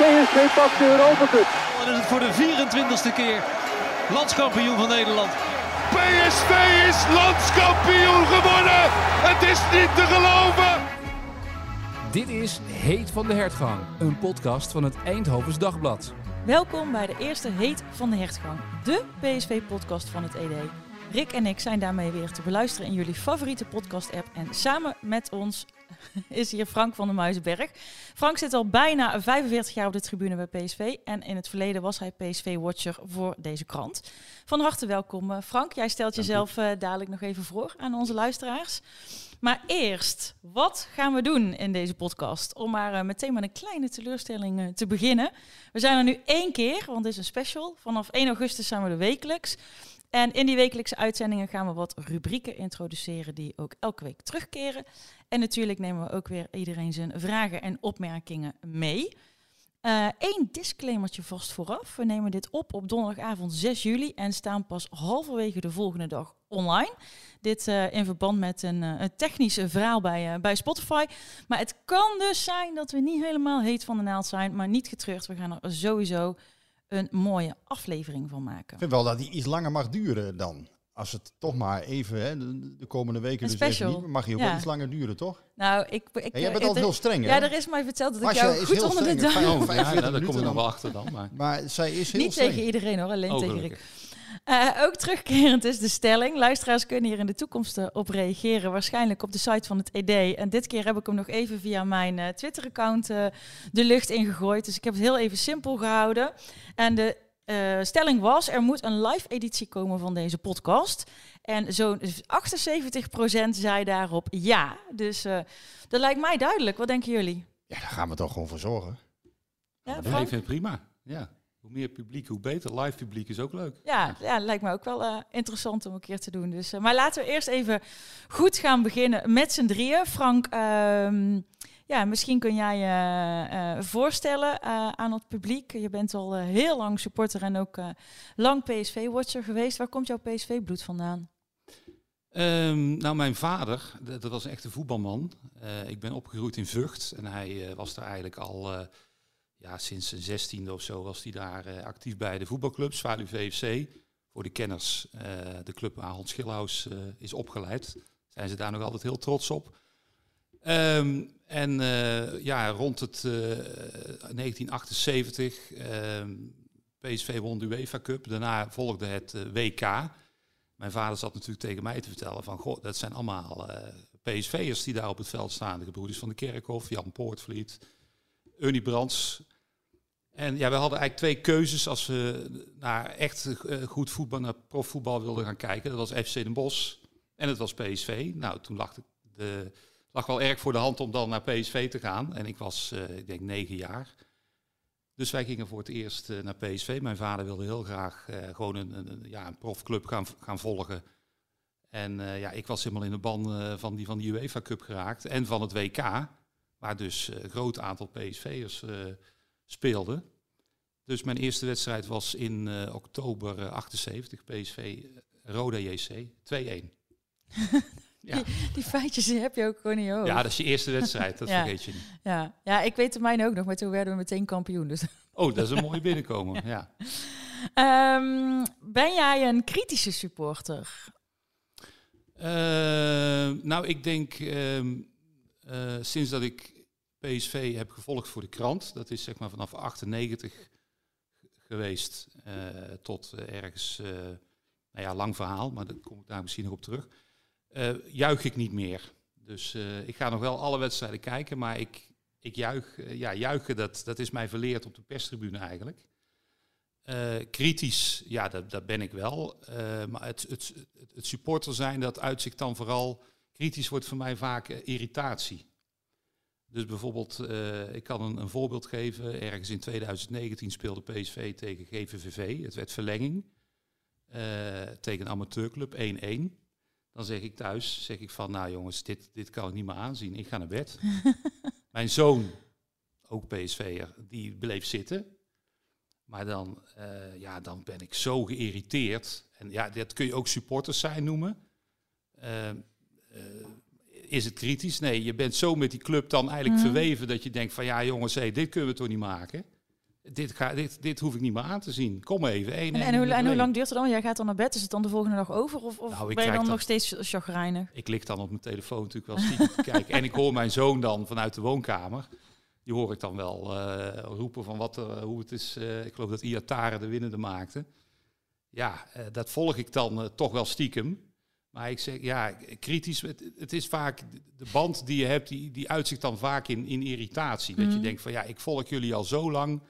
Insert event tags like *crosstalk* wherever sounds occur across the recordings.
PSV pakt de Europa Cup. En is het voor de 24ste keer landskampioen van Nederland. PSV is landskampioen geworden. Het is niet te geloven. Dit is Heet van de Hertgang, een podcast van het Eindhovens Dagblad. Welkom bij de eerste Heet van de Hertgang, de PSV-podcast van het ED. Rick en ik zijn daarmee weer te beluisteren in jullie favoriete podcast-app. En samen met ons *laughs* is hier Frank van der Muizenberg. Frank zit al bijna 45 jaar op de tribune bij PSV. En in het verleden was hij PSV-watcher voor deze krant. Van harte welkom, eh, Frank. Jij stelt jezelf uh, dadelijk nog even voor aan onze luisteraars. Maar eerst, wat gaan we doen in deze podcast? Om maar uh, meteen met een kleine teleurstelling uh, te beginnen. We zijn er nu één keer, want dit is een special. Vanaf 1 augustus zijn we er wekelijks. En in die wekelijkse uitzendingen gaan we wat rubrieken introduceren die ook elke week terugkeren. En natuurlijk nemen we ook weer iedereen zijn vragen en opmerkingen mee. Eén uh, disclaimertje vast vooraf. We nemen dit op op donderdagavond 6 juli en staan pas halverwege de volgende dag online. Dit uh, in verband met een, uh, een technische verhaal bij, bij Spotify. Maar het kan dus zijn dat we niet helemaal heet van de naald zijn, maar niet getreurd. We gaan er sowieso een mooie aflevering van maken. Ik vind wel dat die iets langer mag duren dan. Als het toch maar even, hè, de, de komende weken Een dus special. even niet, mag je ook Ja. wel iets langer duren, toch? Nou, ik... ik En jij bent eh, altijd heel streng, hè? Ja, er is mij verteld dat ik jou is goed heel onder de streng. duim... Oh, 45 ja, daar kom ik nog wel achter dan. Maar... Maar zij is heel Niet streng. tegen iedereen hoor, alleen Oh, tegen. Rick. Eh, ook terugkerend is de stelling. Luisteraars kunnen hier in de toekomst eh, op reageren. Waarschijnlijk op de site van het ED. En dit keer heb ik hem nog even via mijn eh, Twitter-account eh, de lucht ingegooid. Dus ik heb het heel even simpel gehouden. En de eh, stelling was, er moet een live editie komen van deze podcast. En zo'n 78% zei daarop ja. Dus eh, dat lijkt mij duidelijk. Wat denken jullie? Ja, daar gaan we toch gewoon voor zorgen. Ja, ik vind het prima. Ja. Hoe meer publiek, hoe beter. Live publiek is ook leuk. Ja, ja, lijkt me ook wel eh, interessant om een keer te doen. Dus, eh, maar laten we eerst even goed gaan beginnen met z'n drieën. Frank, ehm, ja, misschien kun jij je eh, voorstellen aan het publiek. Je bent al heel lang supporter en ook lang PSV-watcher geweest. Waar komt jouw PSV-bloed vandaan? Ehm, nou, mijn vader, dat, was een echte voetbalman. Ik ben opgegroeid in Vught en hij was daar eigenlijk al sinds zijn zestiende of zo was hij daar eh, actief bij de voetbalclub, Zwaluw VFC. Voor de kenners, eh, de club waar Hans eh, is opgeleid, zijn ze daar nog altijd heel trots op. Ehm, en ja, rond het eh, 1978, ehm, PSV won de UEFA Cup. Daarna volgde het WK. Mijn vader zat natuurlijk tegen mij te vertellen van, goh, dat zijn allemaal PSV'ers die daar op het veld staan. De gebroeders van de Kerkhof, Jan Poortvliet, Ernie Brands. En ja, we hadden eigenlijk twee keuzes als we naar echt eh, goed voetbal, naar profvoetbal wilden gaan kijken. Dat was FC Den Bosch en het was PSV. Nou, toen lag, de, de, lag wel erg voor de hand om dan naar PSV te gaan. En ik was, eh, ik denk, negen jaar. Dus wij gingen voor het eerst eh, naar PSV. Mijn vader wilde heel graag gewoon een, ja, een profclub gaan, gaan volgen. En ja, ik was helemaal in de ban van, die, van die UEFA Cup geraakt. En van het WK, waar dus een groot aantal PSV'ers eh speelden. Dus mijn eerste wedstrijd was in eh, oktober eh, 78, PSV eh, Roda JC, 2-1. *laughs* Ja. Die feitjes die heb je ook gewoon in je hoofd. ja, dat is je eerste wedstrijd, dat *laughs* Ja. vergeet je niet. ja. ja, ik weet de mijne ook nog, maar toen werden we meteen kampioen. Dus. *laughs* Oh, dat is een mooie binnenkomen, ja. Ehm, ben jij een kritische supporter? Eh, nou, ik denk eh, sinds dat ik PSV heb gevolgd voor de krant, dat is zeg maar vanaf 98 geweest eh, tot eh, ergens, eh, nou ja, lang verhaal, maar daar kom ik daar misschien nog op terug, juich ik niet meer. Dus ik ga nog wel alle wedstrijden kijken, maar ik, ik ja, juichen, dat, dat is mij verleerd op de perstribune eigenlijk. Kritisch, ja, dat, dat ben ik wel. Maar het, het, het, supporter zijn, dat uitzicht dan vooral... Kritisch wordt voor mij vaak irritatie. Dus bijvoorbeeld, eh, ik kan een, een voorbeeld geven. Ergens in 2019 speelde PSV tegen GVVV. Het werd verlenging. eh, tegen een amateurclub, 1-1. Dan zeg ik thuis, zeg ik van, nou jongens, dit, dit kan ik niet meer aanzien. Ik ga naar bed. *laughs* Mijn zoon, ook PSV'er, die bleef zitten. Maar dan, eh, ja, dan ben ik zo geïrriteerd. En ja, dat kun je ook supporters zijn noemen. Is het kritisch? Nee, je bent zo met die club dan eigenlijk Mhm. verweven dat je denkt van ja jongens, dit kunnen we toch niet maken. dit, ga, dit, dit hoef ik niet meer aan te zien. Kom even. één En, en, hoe, en lang duurt het dan? Jij gaat dan naar bed, is het dan de volgende dag over? Of, of Nou, ik ben je dan nog steeds chagrijnig? Ik lig dan op mijn telefoon natuurlijk wel stiekem te kijken. En ik hoor mijn zoon dan vanuit de woonkamer. Die hoor ik dan wel eh, roepen van wat, er- hoe het is. eh, ik geloof dat Iatare de winnende maakte. Ja, dat volg ik dan toch wel stiekem. Maar ik zeg, ja, kritisch. Het, het is vaak de band die je hebt, die, die uitzicht dan vaak in, in irritatie. Dat je Mhm. denkt van ja, ik volg jullie al zo lang.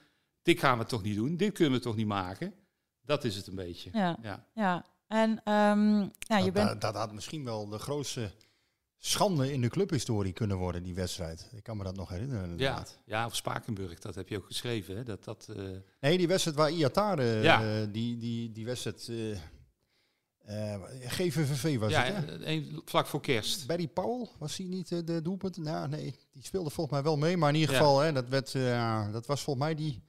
Dit gaan we toch niet doen. Dit kunnen we toch niet maken. Dat is het een beetje. Ja, Ja. ja. En ehm, ja, je dat, bent... dat, dat had misschien wel de grootste schande in de clubhistorie kunnen worden, die wedstrijd. Ik kan me dat nog herinneren. Ja, inderdaad. ja, of Spakenburg, dat heb je ook geschreven. Hè? Dat, dat, eh, Nee, die wedstrijd waar Iatare, Ja. eh, die, die, die wedstrijd, eh eh, GVVV was ja, het, hè? eh, een- vlak voor kerst. Barry Powell, was hij niet eh, de doelpunt? Nou, nee, die speelde volgens mij wel mee. Maar in ieder Ja. geval, hè, dat, werd, ja, dat was volgens mij die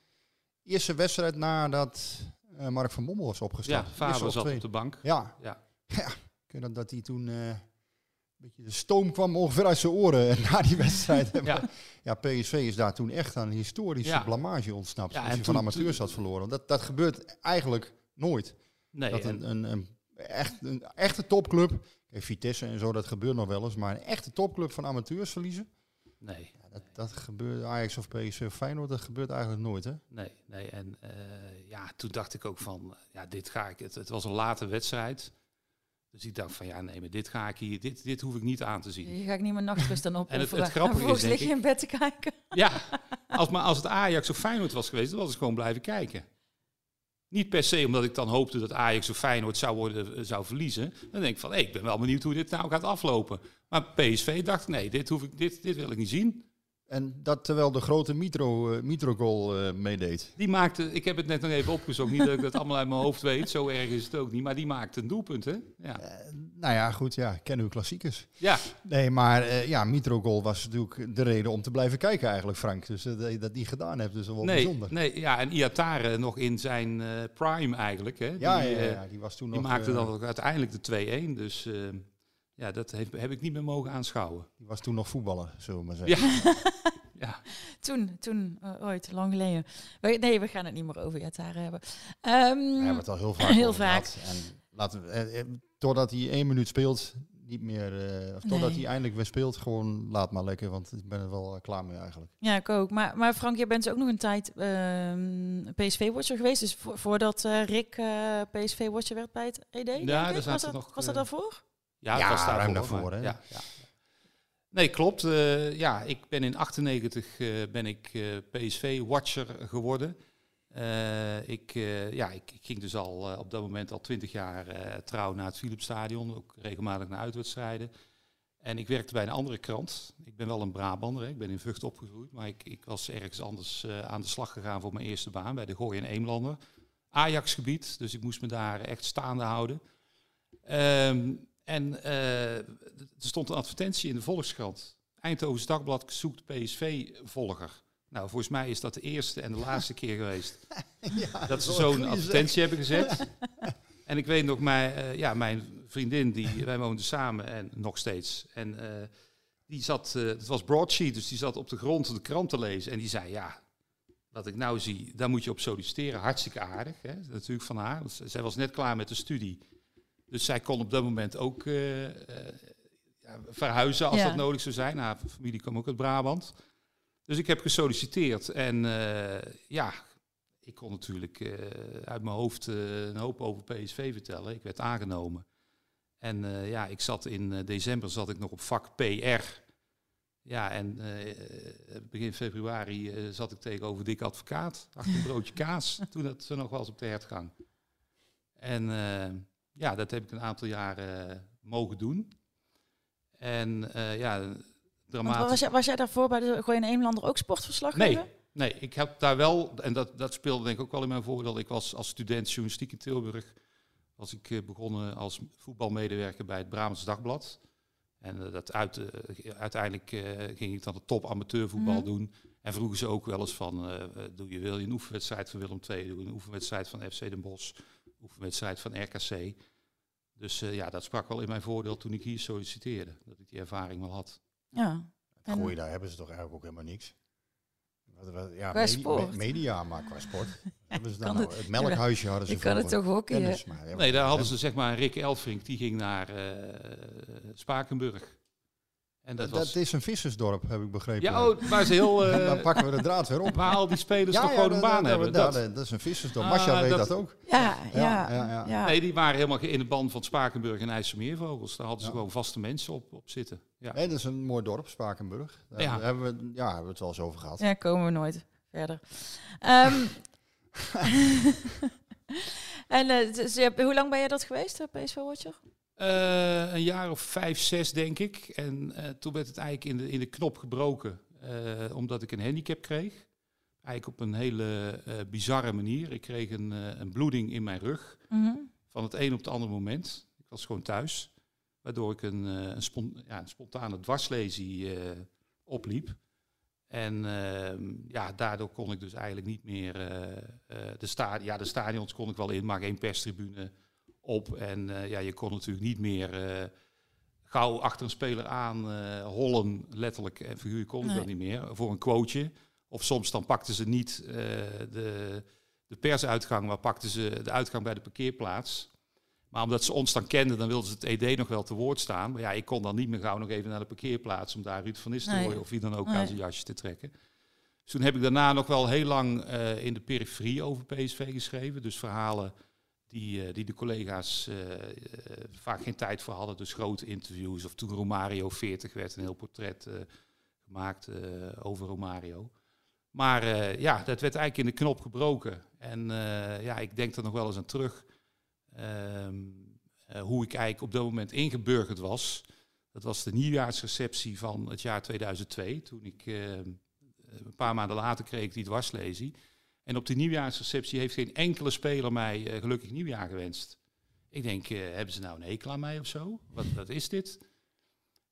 eerste wedstrijd nadat Mark van Bommel was Ja, opgestapt. Eerste Faber zat op de bank. Ja, Ja. ja. Nog dat hij toen een beetje de stoom kwam ongeveer uit zijn oren *laughs* na die wedstrijd. Ja. ja. ja, PSV is daar toen echt aan een historische Ja. blamage ontsnapt. Ja, als je van amateurs had verloren. Want Dat, dat gebeurt eigenlijk nooit. Nee, dat en- een, een, een, echt, een echte topclub, kijk, Vitesse en zo, dat gebeurt nog wel eens. Maar een echte topclub van amateurs verliezen, nee, ja, dat, dat gebeurt Ajax of PSV of Feyenoord, dat gebeurt eigenlijk nooit. Hè? nee, nee. En eh, ja, toen dacht ik ook van, ja, dit ga ik. Het, het was een late wedstrijd. Dus ik dacht van, ja, nee, maar dit ga ik hier, dit, dit hoef ik niet aan te zien. Je gaat niet meer nachtrust dan op. En het- het grappige is, Vervolgens denk lig je ik- in bed te kijken. Ja, als, maar als het Ajax of Feyenoord was geweest, dan was ik gewoon blijven kijken. Niet per se omdat ik dan hoopte dat Ajax of Feyenoord zou, worden, zou verliezen. Dan denk ik van, ik ben wel benieuwd hoe dit nou gaat aflopen. Maar PSV dacht, nee, dit, hoef ik, dit, dit wil ik niet zien. En dat terwijl de grote Mitro, Mitro goal eh, meedeed. Die maakte, ik heb het net nog even opgezocht, niet dat ik dat allemaal uit mijn hoofd weet, zo erg is het ook niet. Maar die maakte een doelpunt, hè? Ja, Eh, nou ja, goed, ja, ken uw klassiekers. ja, Nee, maar ja, Mitro goal was natuurlijk de reden om te blijven kijken eigenlijk, Frank. Dus dat niet gedaan hebt, is wel nee, bijzonder. nee, ja en Iatare nog in zijn prime eigenlijk, hè? Ja, die, ja, eh, ja, die was toen die nog... maakte dan ook uiteindelijk de 2-1. Dus eh, ja, dat heb, heb ik niet meer mogen aanschouwen. die was toen nog voetballer, zullen we maar zeggen. Ja. *laughs* ja. Toen, toen eh, ooit, lang geleden. We- nee, we gaan het niet meer over Yatare hebben. Ehm, We hebben het al heel vaak Heel over vaak. gehad. En laten we, eh, eh, totdat hij één minuut speelt, niet meer... eh, of totdat Nee. hij eindelijk weer speelt, gewoon laat maar lekker. Want ik ben er wel klaar mee eigenlijk. Ja, ik ook. Maar, maar Frank, jij bent ook nog een tijd ehm, PSV-watcher geweest. Dus vo- voordat eh, Rick eh, PSV-watcher werd bij het ED, denk daar was, dat, nog, was dat daarvoor? Ja, Ja, daarvoor, ruim daarvoor, hè? Ja, ja. Nee, klopt. Eh, ja, ik ben in 98 eh, ben ik eh, PSV-watcher geworden. Ik, ja, ik, ik ging dus al op dat moment al 20 jaar trouw naar het Philipsstadion, ook regelmatig naar uitwedstrijden. En ik werkte bij een andere krant. Ik ben wel een Brabander, hè. ik ben in Vught opgegroeid, maar ik, ik was ergens anders aan de slag gegaan voor mijn eerste baan bij de Gooi en Eemlander. Ajax-gebied, dus ik moest me daar echt staande houden. Ehm, en eh, er stond een advertentie in de Volkskrant. Eindhovens Dagblad zoekt PSV-volger. Nou, volgens mij is dat de eerste en de laatste keer geweest *laughs* dat ze zo'n advertentie hebben gezet. *laughs* en ik weet nog, mijn, eh, ja, mijn vriendin, die, wij woonden samen en nog steeds. En eh, die zat, het was broadsheet, dus die zat op de grond de krant te lezen. En die zei, ja, wat ik nou zie, daar moet je op solliciteren. Hartstikke aardig, hè? natuurlijk van haar. Zij was net klaar met de studie. Dus zij kon op dat moment ook eh, eh, verhuizen als Ja. dat nodig zou zijn. Haar familie kwam ook uit Brabant. Dus ik heb gesolliciteerd en eh, ja, ik kon natuurlijk uit mijn hoofd een hoop over PSV vertellen. Ik werd aangenomen. En ja, ik zat in december zat ik nog op vak PR. Ja, en begin februari zat ik tegenover Dick Advocaat. Achter een broodje *laughs* kaas, toen dat zo nog was op de hertgang. En ja, dat heb ik een aantal jaren eh, mogen doen. En eh, ja, dramatisch. was, jij, was jij daarvoor bij de Gooi en Eemlander ook sportverslag? Nee, nee, ik heb daar wel, en dat, dat speelde denk ik ook wel in mijn voordeel. Ik was als student journalistiek in Tilburg, was ik eh, begonnen als voetbalmedewerker bij het Brabants Dagblad. En dat uit, uiteindelijk ging ik dan de top amateurvoetbal Mhm. doen. En vroegen ze ook wel eens van, doe je, wil je een oefenwedstrijd van Willem II doen, een oefenwedstrijd van FC Den Bosch, oefenwedstrijd van RKC. Dus eh, ja, dat sprak wel in mijn voordeel toen ik hier solliciteerde, dat ik die ervaring wel had. Ja. Het En- gooien, daar hebben ze toch eigenlijk ook helemaal niks. Wat- wat- Ja, Qua medi- sport. me- media, maar qua sport. *laughs* Hebben ze kan dan nou? het- het melkhuisje hadden ze Je kan het toch ook ja, Nee, daar hadden ze zeg maar Rick Elfrink, die ging naar eh, Spakenburg. En dat, Dat, was... is een vissersdorp, heb ik begrepen. ja, oh, waar ze heel... *laughs* eh, dan pakken we de draad weer op. waar al die spelers Ja, toch ja, gewoon een baan dat- hebben. Dat, Dat. is een vissersdorp. Ah, Masja weet dat- dat ook. Ja, ja, Ja, ja. ja, ja. Nee, die waren helemaal in de band van Spakenburg en IJsselmeervogels. Daar hadden ze Ja. gewoon vaste mensen op, op zitten. Ja. Nee, dat is een mooi dorp, Spakenburg. Daar Ja. hebben, we, ja, hebben we het wel eens over gehad. Ja, komen we nooit verder. Ehm, *laughs* *laughs* en eh, dus hoe lang ben je dat geweest, eh, PSV Watcher? Eh, een jaar of vijf, zes denk ik. En eh, toen werd het eigenlijk in de, in de knop gebroken. eh, omdat ik een handicap kreeg. Eigenlijk op een hele bizarre manier. Ik kreeg een, een bloeding in mijn rug. Mhm. Van het een op het andere moment. Ik was gewoon thuis. Waardoor ik een, een, spon- ja, een spontane dwarslesie opliep. En ehm, ja, daardoor kon ik dus eigenlijk niet meer de, sta ja, de stadions kon ik wel in, maar geen perstribune op. En eh, ja, je kon natuurlijk niet meer eh, gauw achter een speler aan eh, hollen, letterlijk en figuurlijk kon Nee. dat niet meer, voor een quoteje. Of soms dan pakten ze niet de, de persuitgang, maar pakten ze de uitgang bij de parkeerplaats. Maar omdat ze ons dan kenden, dan wilden ze het ED nog wel te woord staan. Maar ja, ik kon dan niet meer gauw nog even naar de parkeerplaats om daar Ruud van Nistelrooy Nee. of wie dan ook Nee. aan zijn jasje te trekken. Dus toen heb ik daarna nog wel heel lang in de periferie over PSV geschreven. Dus verhalen die, eh, die de collega's eh, eh, vaak geen tijd voor hadden. Dus grote interviews. Of toen Romario 40 werd, een heel portret gemaakt over Romario. Maar ja, dat werd eigenlijk in de knop gebroken. En ja, ik denk er nog wel eens aan terug. ehm, eh, hoe ik eigenlijk op dat moment ingeburgerd was. Dat was de nieuwjaarsreceptie van het jaar 2002. Toen ik een paar maanden later kreeg die dwarslesie. En op die nieuwjaarsreceptie heeft geen enkele speler mij eh, gelukkig nieuwjaar gewenst. Ik denk, eh, hebben ze nou een hekel aan mij of zo? Wat, wat is dit?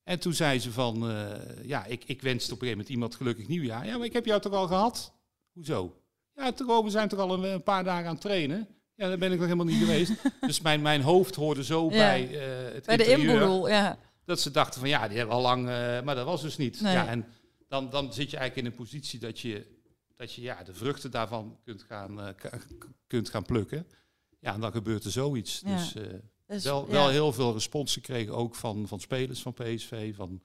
En toen zei ze van, eh, ja, ik, ik wenste op een gegeven moment iemand gelukkig nieuwjaar. Ja, maar ik heb jou toch al gehad? Hoezo? Ja, toch, we zijn toch al een, een paar dagen aan het trainen? Ja, daar ben ik nog helemaal niet geweest. *laughs* Dus mijn, mijn hoofd hoorde zo Ja. bij het Bij de interieur inboedel, ja. dat ze dachten van ja, die hebben al lang, maar dat was dus niet. Nee. Ja, en dan, dan zit je eigenlijk in een positie dat je, dat je ja, de vruchten daarvan kunt gaan, eh, kunt gaan plukken. Ja, en dan gebeurt er zoiets. Ja. Dus eh, Dus, wel, ja. wel heel veel respons gekregen, ook van, van spelers van PSV. Van,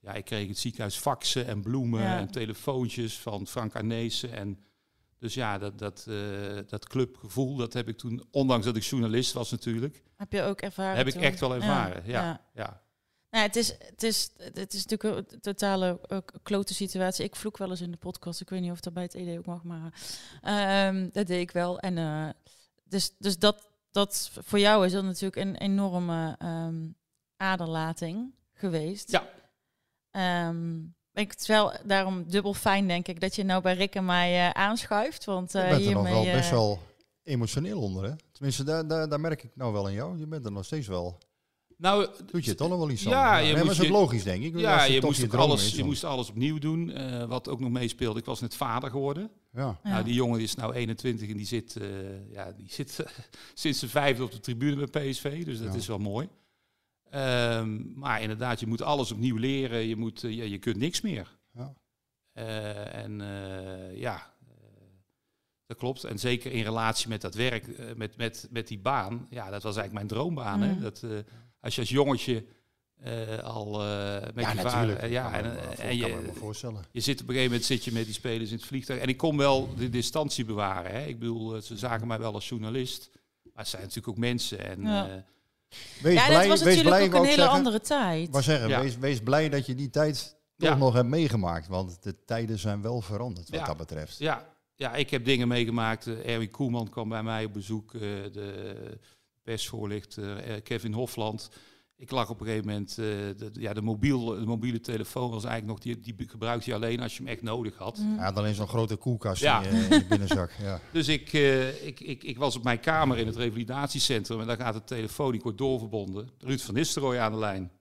ja, ik kreeg het ziekenhuis faxen en bloemen Ja. en telefoontjes van Frank Arnezen. En dus ja, dat, dat, eh, dat clubgevoel, dat heb ik toen, ondanks dat ik journalist was natuurlijk, Heb je ook ervaren? heb ik toen? echt wel ervaren. Ja, ja. Nou, het, is, het, is, het is natuurlijk een totale eh, klote situatie. Ik vloek wel eens in de podcast. Ik weet niet of dat bij het ED ook mag, maar ehm, dat deed ik wel. En eh, dus, dus dat, dat voor jou is dat natuurlijk een enorme ehm, aderlating geweest. Ja. Ehm, ik het is wel daarom dubbel fijn, denk ik, dat je nou bij Rick en mij eh, aanschuift. Want eh je bent er nog wel best eh, wel emotioneel onder, hè? Tenminste, daar, daar, daar merk ik nou wel in jou. Je bent er nog steeds wel... Nou, Doet je toch nog wel iets Ja, aan? je nee, maar moest is ook je- logisch, denk ik. Ja, het je moest, alles, is, je moest alles opnieuw doen. Eh, wat ook nog meespeelde, ik was net vader geworden. Ja. ja. Nou, die jongen is nou 21 en die zit, eh, ja, die zit *laughs* sinds zijn vijfde op de tribune bij PSV. Dus dat Ja. is wel mooi. Ehm, maar inderdaad, je moet alles opnieuw leren. Je, moet, eh, ja, je kunt niks meer. Ja. Eh, en eh, ja, eh, dat klopt. En zeker in relatie met dat werk, met, met, met die baan. Ja, dat was eigenlijk mijn droombaan. Hè? Dat, eh, als je als jongetje eh, al eh, met ja, je natuurlijk. vader... eh, ja, Kan en, me en kan me je, voorstellen. je zit op een gegeven moment zit je met die spelers in het vliegtuig. En ik kon wel de distantie bewaren. Hè. Ik bedoel, ze zagen mij wel als journalist. Maar het zijn natuurlijk ook mensen. En, Ja. eh, Wees ja, blij, dat was wees natuurlijk blij, ook een hele zeggen. andere tijd. Maar zeggen, Ja. wees, wees blij dat je die tijd toch Ja. nog hebt meegemaakt. Want de tijden zijn wel veranderd wat Ja. dat betreft. ja, ja, ik heb dingen meegemaakt. Erwin Koeman kwam bij mij op bezoek. eh, de persvoorlichter eh, Kevin Hofland. Ik lag op een gegeven moment... eh, de, ja, de, mobiel, de mobiele telefoon was eigenlijk nog... Die, die gebruikte je alleen als je hem echt nodig had. Mm. Ja, dan is zo'n grote koelkast Ja. in, je, in je binnenzak. Ja. *laughs* Dus ik, eh, ik, ik, ik was op mijn kamer in het revalidatiecentrum en daar gaat de telefoon, ik word doorverbonden. Ruud van Nistelrooy aan de lijn.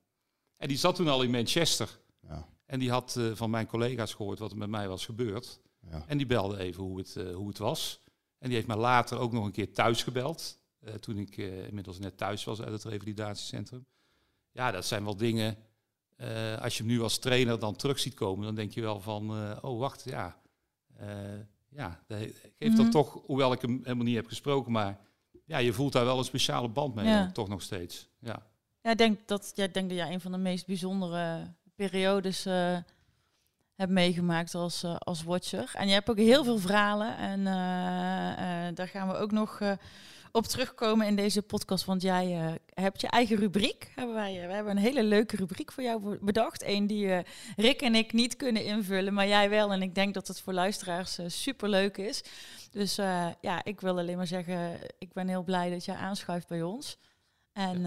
En die zat toen al in Manchester. Ja. En die had eh, van mijn collega's gehoord wat er met mij was gebeurd. Ja. En die belde even hoe het, eh, hoe het was. En die heeft mij later ook nog een keer thuis gebeld. Eh, toen ik eh, inmiddels net thuis was uit het revalidatiecentrum. Ja, dat zijn wel dingen. eh, als je hem nu als trainer dan terug ziet komen, dan denk je wel van, oh wacht, ja. ja, dat geeft dan toch, hoewel ik hem helemaal niet heb gesproken, maar ja, je voelt daar wel een speciale band mee, Ja. toch nog steeds. Ja. Ja, ik denk dat, ja, ik denk dat jij een van de meest bijzondere periodes hebt meegemaakt als, als watcher. En je hebt ook heel veel verhalen. En daar gaan we ook nog op terugkomen in deze podcast. Want jij eh, hebt je eigen rubriek. Hebben wij, eh, we hebben een hele leuke rubriek voor jou be- bedacht. Eén die eh, Rick en ik niet kunnen invullen, maar jij wel. En ik denk dat het voor luisteraars super leuk is. Dus ja, ik wil alleen maar zeggen, ik ben heel blij dat jij aanschuift bij ons. En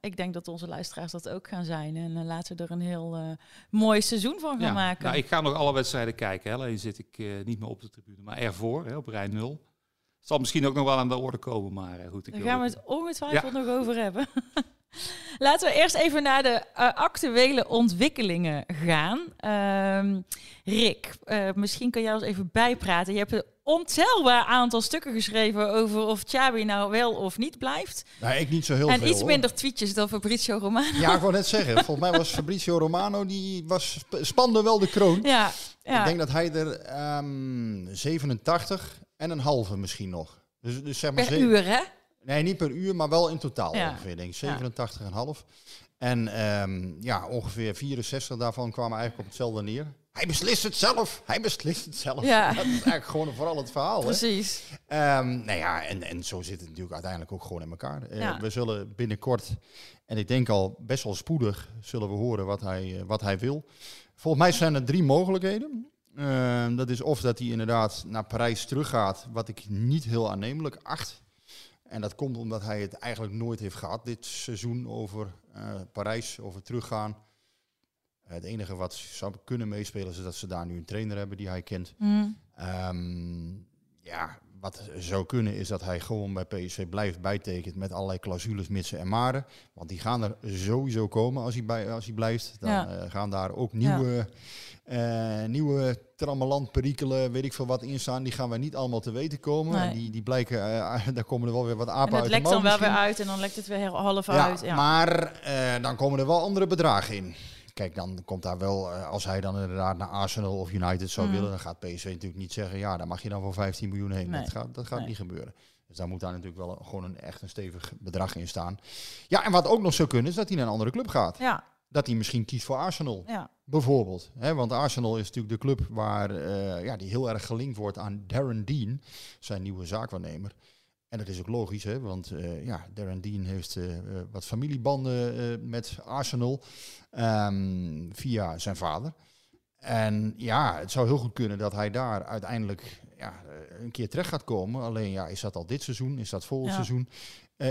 ik denk dat onze luisteraars dat ook gaan zijn. En laten we er een heel mooi seizoen van gaan Ja, maken. Nou, ik ga nog alle wedstrijden kijken. Hè. Alleen zit ik niet meer op de tribune, maar ervoor, hè, op rij 0. Het zal misschien ook nog wel aan de orde komen, maar eh, goed. Ik Daar wil gaan we het ongetwijfeld nog over hebben. *laughs* Laten we eerst even naar de eh, actuele ontwikkelingen gaan. Ehm, Rick, eh, misschien kan jij ons even bijpraten. Je hebt een ontelbaar aantal stukken geschreven over of Chabi nou wel of niet blijft. Nou, ik niet zo heel en veel. iets hoor. minder tweetjes dan Fabrizio Romano. Ja, ik wou net zeggen. Volgens mij was Fabrizio Romano, die was, sp- spande wel de kroon. Ja, ja. Ik denk dat hij er ehm 87 en een halve misschien nog. Dus, dus zeg maar per uur, hè? Nee, niet per uur, maar wel in totaal Ja. ongeveer. Denk ik Ja. 87,5. En ehm, ja, ongeveer 64 daarvan kwamen eigenlijk op hetzelfde neer. Hij beslist het zelf. Hij beslist het zelf. Ja. *laughs* Dat is eigenlijk gewoon vooral het verhaal. Hè? Precies. Ehm, nou ja, en, en zo zit het natuurlijk uiteindelijk ook gewoon in elkaar. Eh. We zullen binnenkort, en ik denk al best wel spoedig, zullen we horen wat hij, eh, wat hij wil. Volgens mij zijn er drie mogelijkheden. Ehm, dat is of dat hij inderdaad naar Parijs teruggaat, wat ik niet heel aannemelijk acht. En dat komt omdat hij het eigenlijk nooit heeft gehad dit seizoen over eh, Parijs, over teruggaan. Het enige wat zou kunnen meespelen is dat ze daar nu een trainer hebben die hij kent. Hm. Ehm, ja, wat zou kunnen is dat hij gewoon bij PSV blijft bijtekent met allerlei clausules, mitsen en maren. Want die gaan er sowieso komen als hij, bij, als hij blijft. Dan Ja. eh, gaan daar ook nieuwe, eh nieuwe trammeland, perikelen, weet ik veel wat in staan. Die gaan wij niet allemaal te weten komen. Nee. Die, die blijken, eh, *laughs* daar komen er wel weer wat En apen het uit lekt de dan wel weer uit en dan lekt het weer half Ja, uit. Ja. maar eh, dan komen er wel andere bedragen in. Kijk, dan komt daar wel, als hij dan inderdaad naar Arsenal of United zou Mm. willen, dan gaat PSV natuurlijk niet zeggen, ja, dan mag je dan voor 15 miljoen heen. Nee. Dat gaat, dat gaat Nee. niet gebeuren. Dus daar moet daar natuurlijk wel een- gewoon een echt een stevig bedrag in staan. Ja, en wat ook nog zou kunnen, is dat hij naar een andere club gaat. ja, Dat hij misschien kiest voor Arsenal, ja. bijvoorbeeld. Hè, want Arsenal is natuurlijk de club waar eh, ja, die heel erg gelinkt wordt aan Darren Dean, zijn nieuwe zaakwaarnemer. En dat is ook logisch, hè, want eh, ja, Darren Dean heeft eh, wat familiebanden met Arsenal ehm, via zijn vader. En ja, het zou heel goed kunnen dat hij daar uiteindelijk ja, een keer terecht gaat komen. Alleen ja, is dat al dit seizoen? Is dat volgend Ja. seizoen?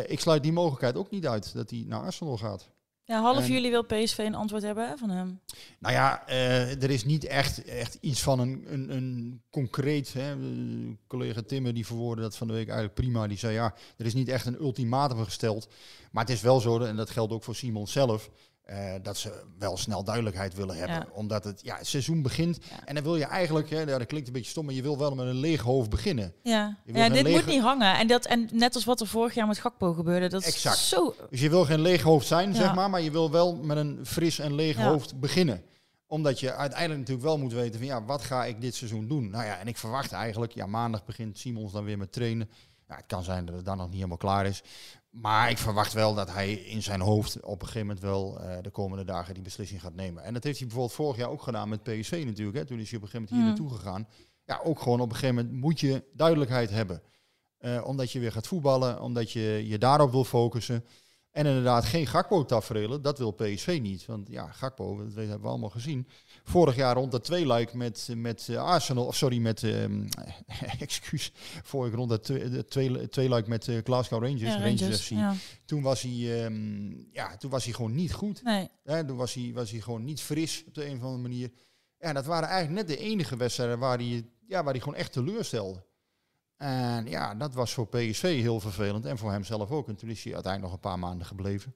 Ik sluit die mogelijkheid ook niet uit dat hij naar Arsenal gaat. Ja, half juli wil PSV een antwoord hebben hè, van hem. Nou ja, eh, er is niet echt, echt iets van een, een, een concreet. Hè, eh, collega Timmer die verwoordde dat van de week eigenlijk prima. Die zei ja, er is niet echt een ultimatum gesteld. Maar het is wel zo, en dat geldt ook voor Simon zelf. Eh, dat ze wel snel duidelijkheid willen hebben. Ja. Omdat het, ja, het seizoen begint. Ja. En dan wil je eigenlijk, hè, dat klinkt een beetje stom, maar je wil wel met een leeg hoofd beginnen. Ja, ja dit lege- moet niet hangen. En, dat, en net als wat er vorig jaar met Gakpo gebeurde. Dat Exact. is zo... Dus je wil geen leeg hoofd zijn, zeg maar, maar je wil wel met een fris en leeg hoofd beginnen. Omdat je uiteindelijk natuurlijk wel moet weten van ja, wat ga ik dit seizoen doen? Nou ja, en ik verwacht eigenlijk, ja, maandag begint Simons dan weer met trainen. Ja, het kan zijn dat het dan nog niet helemaal klaar is. Maar ik verwacht wel dat hij in zijn hoofd op een gegeven moment wel eh, de komende dagen die beslissing gaat nemen. En dat heeft hij bijvoorbeeld vorig jaar ook gedaan met PSV natuurlijk. Hè. Toen is hij op een gegeven moment hier Mm. naartoe gegaan. Ja, ook gewoon op een gegeven moment moet je duidelijkheid hebben. Eh, omdat je weer gaat voetballen, omdat je je daarop wil focussen. En inderdaad, geen Gakpo-tafereelen, dat wil PSV niet. Want ja, Gakpo, dat hebben we allemaal gezien. Vorig jaar rond dat tweeluik met, met eh, Arsenal, of sorry, met, ehm *laughs* excuus, vorig rond dat twee, de twee, tweeluik met eh, Glasgow Rangers, Ja, Rangers, Rangers, FC. ja. Toen was hij, ehm, ja, toen was hij gewoon niet goed. Nee, toen was hij, was hij gewoon niet fris op de een of andere manier. Ja, dat waren eigenlijk net de enige wedstrijden waar hij, ja, waar hij gewoon echt teleurstelde. En ja, dat was voor PSV heel vervelend en voor hemzelf ook. En toen is hij uiteindelijk nog een paar maanden gebleven.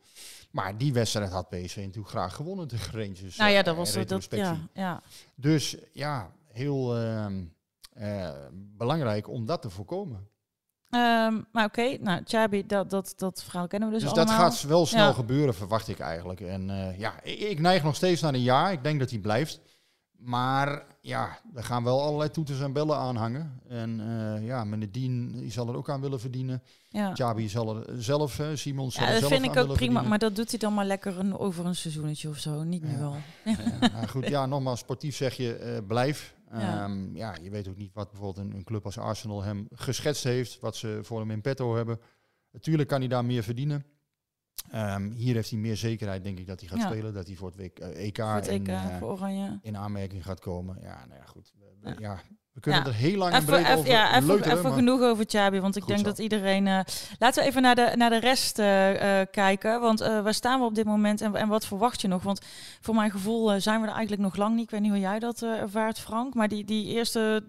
Maar die wedstrijd had PSV natuurlijk graag gewonnen tegen Rangers. nou ja, eh, dat was... Dat, ja, ja. Dus ja, heel ehm, eh, belangrijk om dat te voorkomen. Ehm, maar oké, nou, Chabi, dat, dat, dat verhaal kennen we dus, Dus, dat allemaal. gaat wel snel Ja. gebeuren, verwacht ik eigenlijk. En eh, ja, ik, ik neig nog steeds naar een ja. Ik denk dat hij blijft. Maar ja, er gaan wel allerlei toeters en bellen aan hangen. En eh, ja, meneer Dien die zal er ook aan willen verdienen. Ja. Jabi zal er zelf, eh, Simon zal Ja, dat zelf vind ik ook prima, verdienen. maar dat doet hij dan maar lekker een, over een seizoenetje of zo. Niet nu wel. Ja, goed, ja, nogmaals, sportief zeg je, eh, blijf. Ja. Ehm, ja, je weet ook niet wat bijvoorbeeld een, een club als Arsenal hem geschetst heeft, wat ze voor hem in petto hebben. Natuurlijk kan hij daar meer verdienen. Ehm, hier heeft hij meer zekerheid, denk ik, dat hij gaat Ja. spelen. Dat hij voor het WK, eh, EK, Voor het EK, in, eh, voor Oranje. in aanmerking gaat komen. Ja, nou ja, goed. Ja. ja. we kunnen Ja. er heel lang en breed even, over ja, even, leuteren, even maar- genoeg over Chabi, want ik Goed denk zo. dat iedereen... eh, laten we even naar de, naar de rest kijken, want waar staan we op dit moment en, en wat verwacht je nog? Want voor mijn gevoel zijn we er eigenlijk nog lang niet. Ik weet niet hoe jij dat ervaart, Frank, maar die, die eerste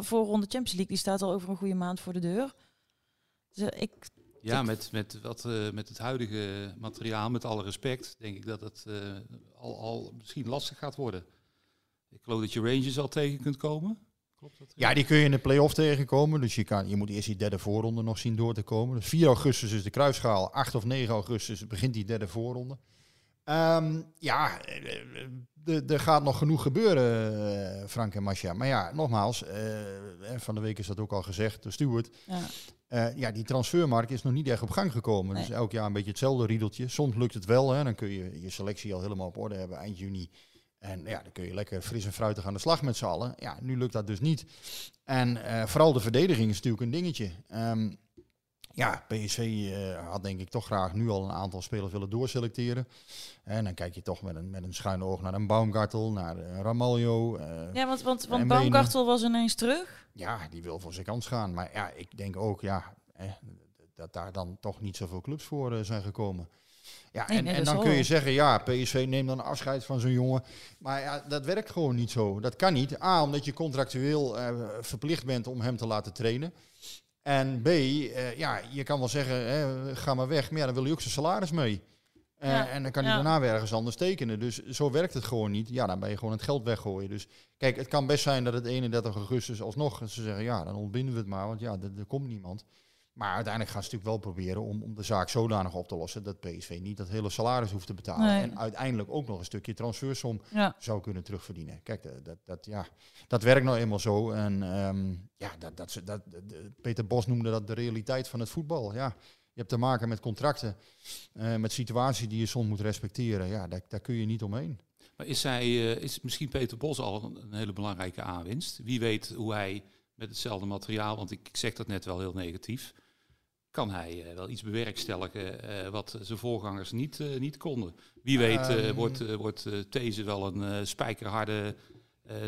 voorronde Champions League, die staat al over een goede maand voor de deur. Dus, ik, Ja, met, met, wat, eh, met het huidige materiaal, met alle respect, denk ik dat het eh, al, al misschien lastig gaat worden. Ik geloof dat je Rangers al tegen kunt komen. Klopt dat? Ja, die kun je in de play-off tegenkomen. Dus je, kan, je moet eerst die derde voorronde nog zien door te komen. Dus 4 augustus is de kruisschaal. 8 of 9 augustus begint die derde voorronde. Ehm, ja, eh, er gaat nog genoeg gebeuren, Frank en Masja. Maar ja, nogmaals, van de week is dat ook al gezegd door Stuart. ja. Eh, ja, die transfermarkt is nog niet echt op gang gekomen. Nee. Dus elk jaar een beetje hetzelfde riedeltje. Soms lukt het wel, hè. dan kun je je selectie al helemaal op orde hebben eind juni. En ja, dan kun je lekker fris en fruitig aan de slag met z'n allen. Ja, nu lukt dat dus niet. En eh, vooral de verdediging is natuurlijk een dingetje. Ehm, ja, PSV eh, had denk ik toch graag nu al een aantal spelers willen doorselecteren. En dan kijk je toch met een, met een schuine oog naar een Baumgartel, naar eh, Ramaljo. eh, ja, want, want, Baumgartel was ineens terug. ja, die wil voor zijn kans gaan. Maar ja, ik denk ook ja, eh, dat daar dan toch niet zoveel clubs voor zijn gekomen. Ja, Nee, en, nee, en dan kun je zeggen, ja, PSV neemt dan afscheid van zo'n jongen. Maar ja, dat werkt gewoon niet zo. Dat kan niet. A, omdat je contractueel verplicht bent om hem te laten trainen. En B, eh, ja, je kan wel zeggen, hè, ga maar weg. Maar ja, dan wil hij ook zijn salaris mee. Eh, Ja, En dan kan hij ja. daarna weer ergens anders tekenen. Dus zo werkt het gewoon niet. Ja, dan ben je gewoon het geld weggooien. Dus kijk, het kan best zijn dat het 31 augustus alsnog ze zeggen, ja, dan ontbinden we het maar, want ja, er, er komt niemand. Maar uiteindelijk gaan ze natuurlijk wel proberen om, om de zaak zodanig op te lossen dat PSV niet dat hele salaris hoeft te betalen. Nee. En uiteindelijk ook nog een stukje transfersom Ja. zou kunnen terugverdienen. Kijk, dat, dat, dat, ja, dat werkt nou eenmaal zo. En ehm, ja, dat, dat, ze- dat, dat- Peter Bos noemde dat de realiteit van het voetbal. Ja, je hebt te maken met contracten, eh, met situaties die je soms moet respecteren. Ja, daar, daar kun je niet omheen. Maar is, hij, eh, is misschien Peter Bos al een, een hele belangrijke aanwinst? Wie weet hoe hij met hetzelfde materiaal, want ik, ik zeg dat net wel heel negatief, kan hij eh, wel iets bewerkstelligen eh, wat zijn voorgangers niet, eh, niet konden. Wie weet eh, Ehm. wordt, wordt These wel een spijkerharde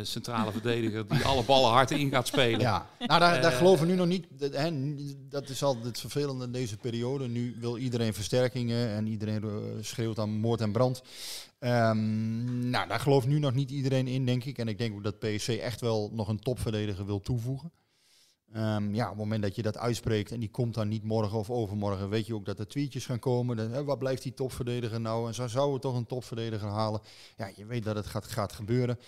centrale verdediger die alle ballen hard in gaat spelen. Ja, nou, daar, daar geloven we nu nog niet. Dat, hè, dat is altijd het vervelende in deze periode. Nu wil iedereen versterkingen en iedereen schreeuwt aan moord en brand. Ehm, nou, daar gelooft nu nog niet iedereen in, denk ik. En ik denk ook dat PSC echt wel nog een topverdediger wil toevoegen. Ehm, ja, op het moment dat je dat uitspreekt en die komt dan niet morgen of overmorgen, weet je ook dat er tweetjes gaan komen. Dan, hè, waar blijft die topverdediger nou? En zo zouden we toch een topverdediger halen. Ja, je weet dat het gaat, gaat gebeuren.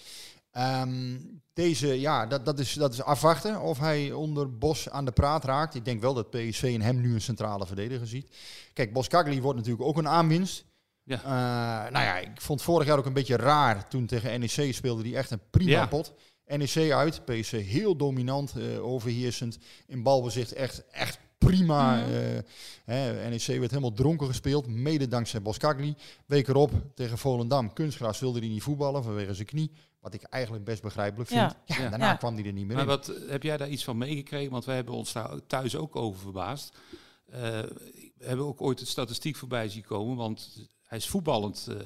Ehm, deze, ja, dat, dat, is, dat is afwachten of hij onder Bos aan de praat raakt. Ik denk wel dat PSV in hem nu een centrale verdediger ziet. Kijk, Boskagli wordt natuurlijk ook een aanwinst. Ja. Eh, nou ja, ik vond vorig jaar ook een beetje raar. Toen tegen NEC speelde hij echt een prima Ja. pot. NEC uit, PSV heel dominant, eh, overheersend. In balbezicht echt, echt prima. Mhm. eh, hè, NEC werd helemaal dronken gespeeld, mede dankzij Boskagli. Week erop tegen Volendam, kunstgras wilde hij niet voetballen vanwege zijn knie. Wat ik eigenlijk best begrijpelijk vind. Ja. Ja, Ja. daarna Ja. kwam hij er niet meer Maar in. wat, heb jij daar iets van meegekregen? Want wij hebben ons daar thuis ook over verbaasd. Eh, we hebben ook ooit de statistiek voorbij zien komen, want hij is voetballend eh,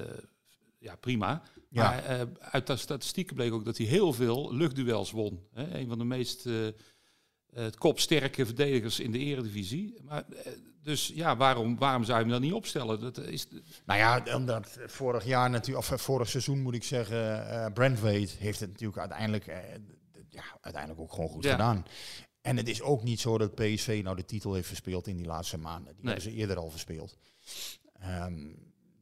ja, prima. Ja. Maar eh, uit de statistieken bleek ook dat hij heel veel luchtduels won. Hè? Een van de meest eh, eh, kopsterke verdedigers in de eredivisie. Maar, dus ja, waarom, waarom zou je hem dan niet opstellen? Dat is, Nou ja, omdat vorig jaar natuurlijk, of vorig seizoen moet ik zeggen, Brentwaite heeft het natuurlijk uiteindelijk, ja, uiteindelijk ook gewoon goed Ja. gedaan. En het is ook niet zo dat PSV nou de titel heeft verspeeld in die laatste maanden. Die Nee. hebben ze eerder al verspeeld. Ehm,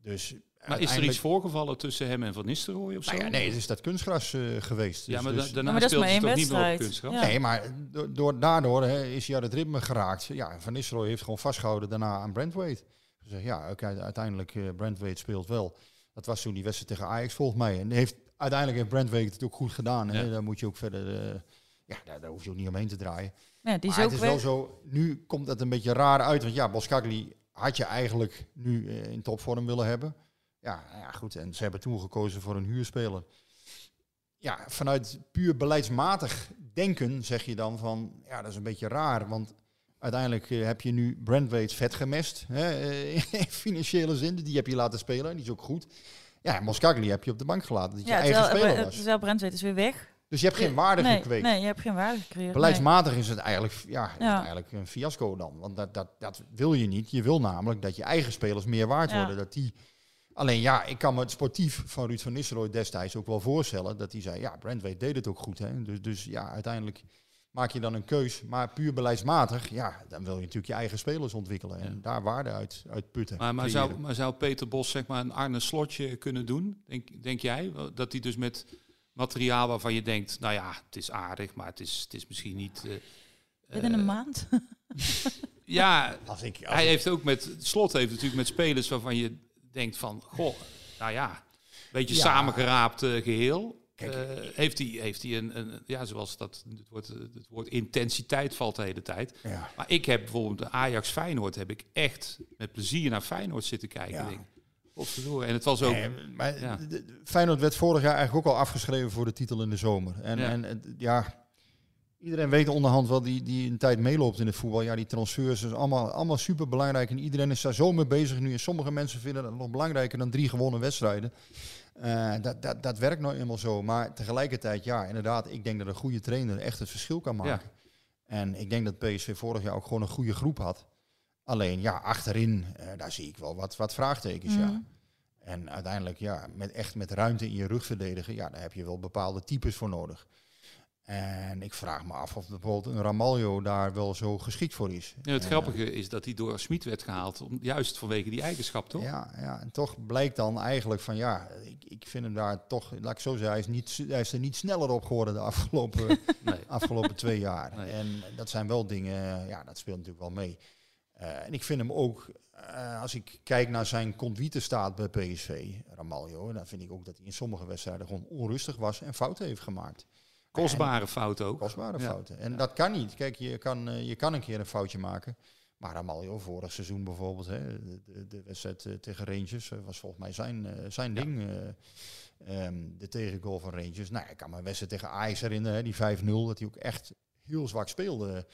dus maar is er iets voorgevallen tussen hem en Van Nistelrooy of zo? Nou ja, nee, het is dat kunstgras eh, geweest. Ja, Dus- maar dus- da- daarna Ja, maar dat is speelt maar hij één toch niet meer op wedstrijd. kunstgras? Ja. Nee, maar door, door, daardoor hè, is hij uit het ritme geraakt. Ja, Van Nistelrooy heeft gewoon vastgehouden daarna aan Brentwaite. Gezegd, ja, oké, uiteindelijk uh, Brentwaite speelt wel. Dat was toen die wedstrijd tegen Ajax volgens mij. En heeft uiteindelijk heeft Brandweek het ook goed gedaan. Hè? Ja. Daar moet je ook verder... eh, ja, daar, daar hoef je ook niet omheen te draaien. Ja, die is maar ook het is weg. wel zo, nu komt het een beetje raar uit. Want ja, Boskagli had je eigenlijk nu eh, in topvorm willen hebben. Ja, nou ja, goed. En ze hebben toen gekozen voor een huurspeler. Ja, vanuit puur beleidsmatig denken zeg je dan van... Ja, dat is een beetje raar. Want uiteindelijk eh, heb je nu Brandweight vet gemest. Hè, eh, *laughs* in financiële zin. Die heb je laten spelen. Die is ook goed. Ja, Moskagli heb je op de bank gelaten. Dat je Ja, eigen terwijl, speler was. terwijl Brentweet is weer weg. Dus je hebt geen waarde nee, gekweekt. Nee, je hebt geen waarde gecreëerd. Beleidsmatig is het eigenlijk, ja, is het Ja. eigenlijk een fiasco dan. Want dat, dat, dat wil je niet. Je wil namelijk dat je eigen spelers meer waard Ja. worden. Dat die... Alleen ja, ik kan me het sportief van Ruud van Nistelrooy destijds ook wel voorstellen. Dat hij zei, ja, Brandweight deed het ook goed. Hè? Dus, dus ja, uiteindelijk maak je dan een keus. Maar puur beleidsmatig, ja, dan wil je natuurlijk je eigen spelers ontwikkelen. En Ja. daar waarde uit, uit putten. Maar, maar, zou, maar zou Peter Bos zeg maar een Arne Slotje kunnen doen? Denk, denk jij? Dat hij dus met materiaal waarvan je denkt, nou ja, het is aardig, maar het is, het is misschien niet... eh, Binnen eh, een maand. *laughs* Ja, *laughs* Als ik, als hij ik- heeft ook met... Slot heeft natuurlijk met spelers waarvan je denkt van, goh, nou ja, een beetje Ja. samengeraapt eh, geheel. Kijk, Eh, heeft hij, heeft hij een, een, ja, zoals dat, het woord, het woord intensiteit valt de hele tijd. ja. Maar ik heb bijvoorbeeld de Ajax Feyenoord, heb ik echt met plezier naar Feyenoord zitten kijken. Ja. Godverdorie. En het was ook... Nee, maar ja. Feyenoord werd vorig jaar eigenlijk ook al afgeschreven voor de titel in de zomer. En Ja. en, ja iedereen weet onderhand wel die, die een tijd meeloopt in het voetbal. Ja, die transfers is allemaal, allemaal super belangrijk. En iedereen is daar zo mee bezig nu. En sommige mensen vinden dat nog belangrijker dan drie gewonnen wedstrijden. Eh, dat, dat, dat werkt nou eenmaal zo. Maar tegelijkertijd, ja, inderdaad, ik denk dat een goede trainer echt het verschil kan maken. En ik denk dat PSV vorig jaar ook gewoon een goede groep had. Alleen, ja, achterin, eh, daar zie ik wel wat, wat vraagtekens, ja. Mhm. En uiteindelijk, ja, met echt met ruimte in je rug verdedigen, ja, daar heb je wel bepaalde types voor nodig. En ik vraag me af of bijvoorbeeld een Ramaljo daar wel zo geschikt voor is. Ja, het Eh, grappige is dat hij door Smit werd gehaald, om, juist vanwege die eigenschap, toch? Ja, ja, en toch blijkt dan eigenlijk van ja, ik, ik vind hem daar toch, laat ik zo zeggen, hij is, niet, hij is er niet sneller op geworden de afgelopen, *laughs* *laughs* Nee. afgelopen twee jaar. Nee. En dat zijn wel dingen, ja, dat speelt natuurlijk wel mee. Eh, en ik vind hem ook, eh, als ik kijk naar zijn staat bij PSV, Ramaljo, dan vind ik ook dat hij in sommige wedstrijden gewoon onrustig was en fouten heeft gemaakt. Kostbare fout ook. Kostbare Ja. fouten. En dat kan niet. Kijk, je kan, eh, je kan een keer een foutje maken. Maar Ramaljo, vorig seizoen bijvoorbeeld, hè, de, de, de wedstrijd tegen Rangers was volgens mij zijn, zijn Ja. ding. eh, ehm, de tegengoal van Rangers. Nou, ik kan me een wedstrijd tegen Ajax herinneren, hè, die 5-0, dat hij ook echt heel zwak speelde.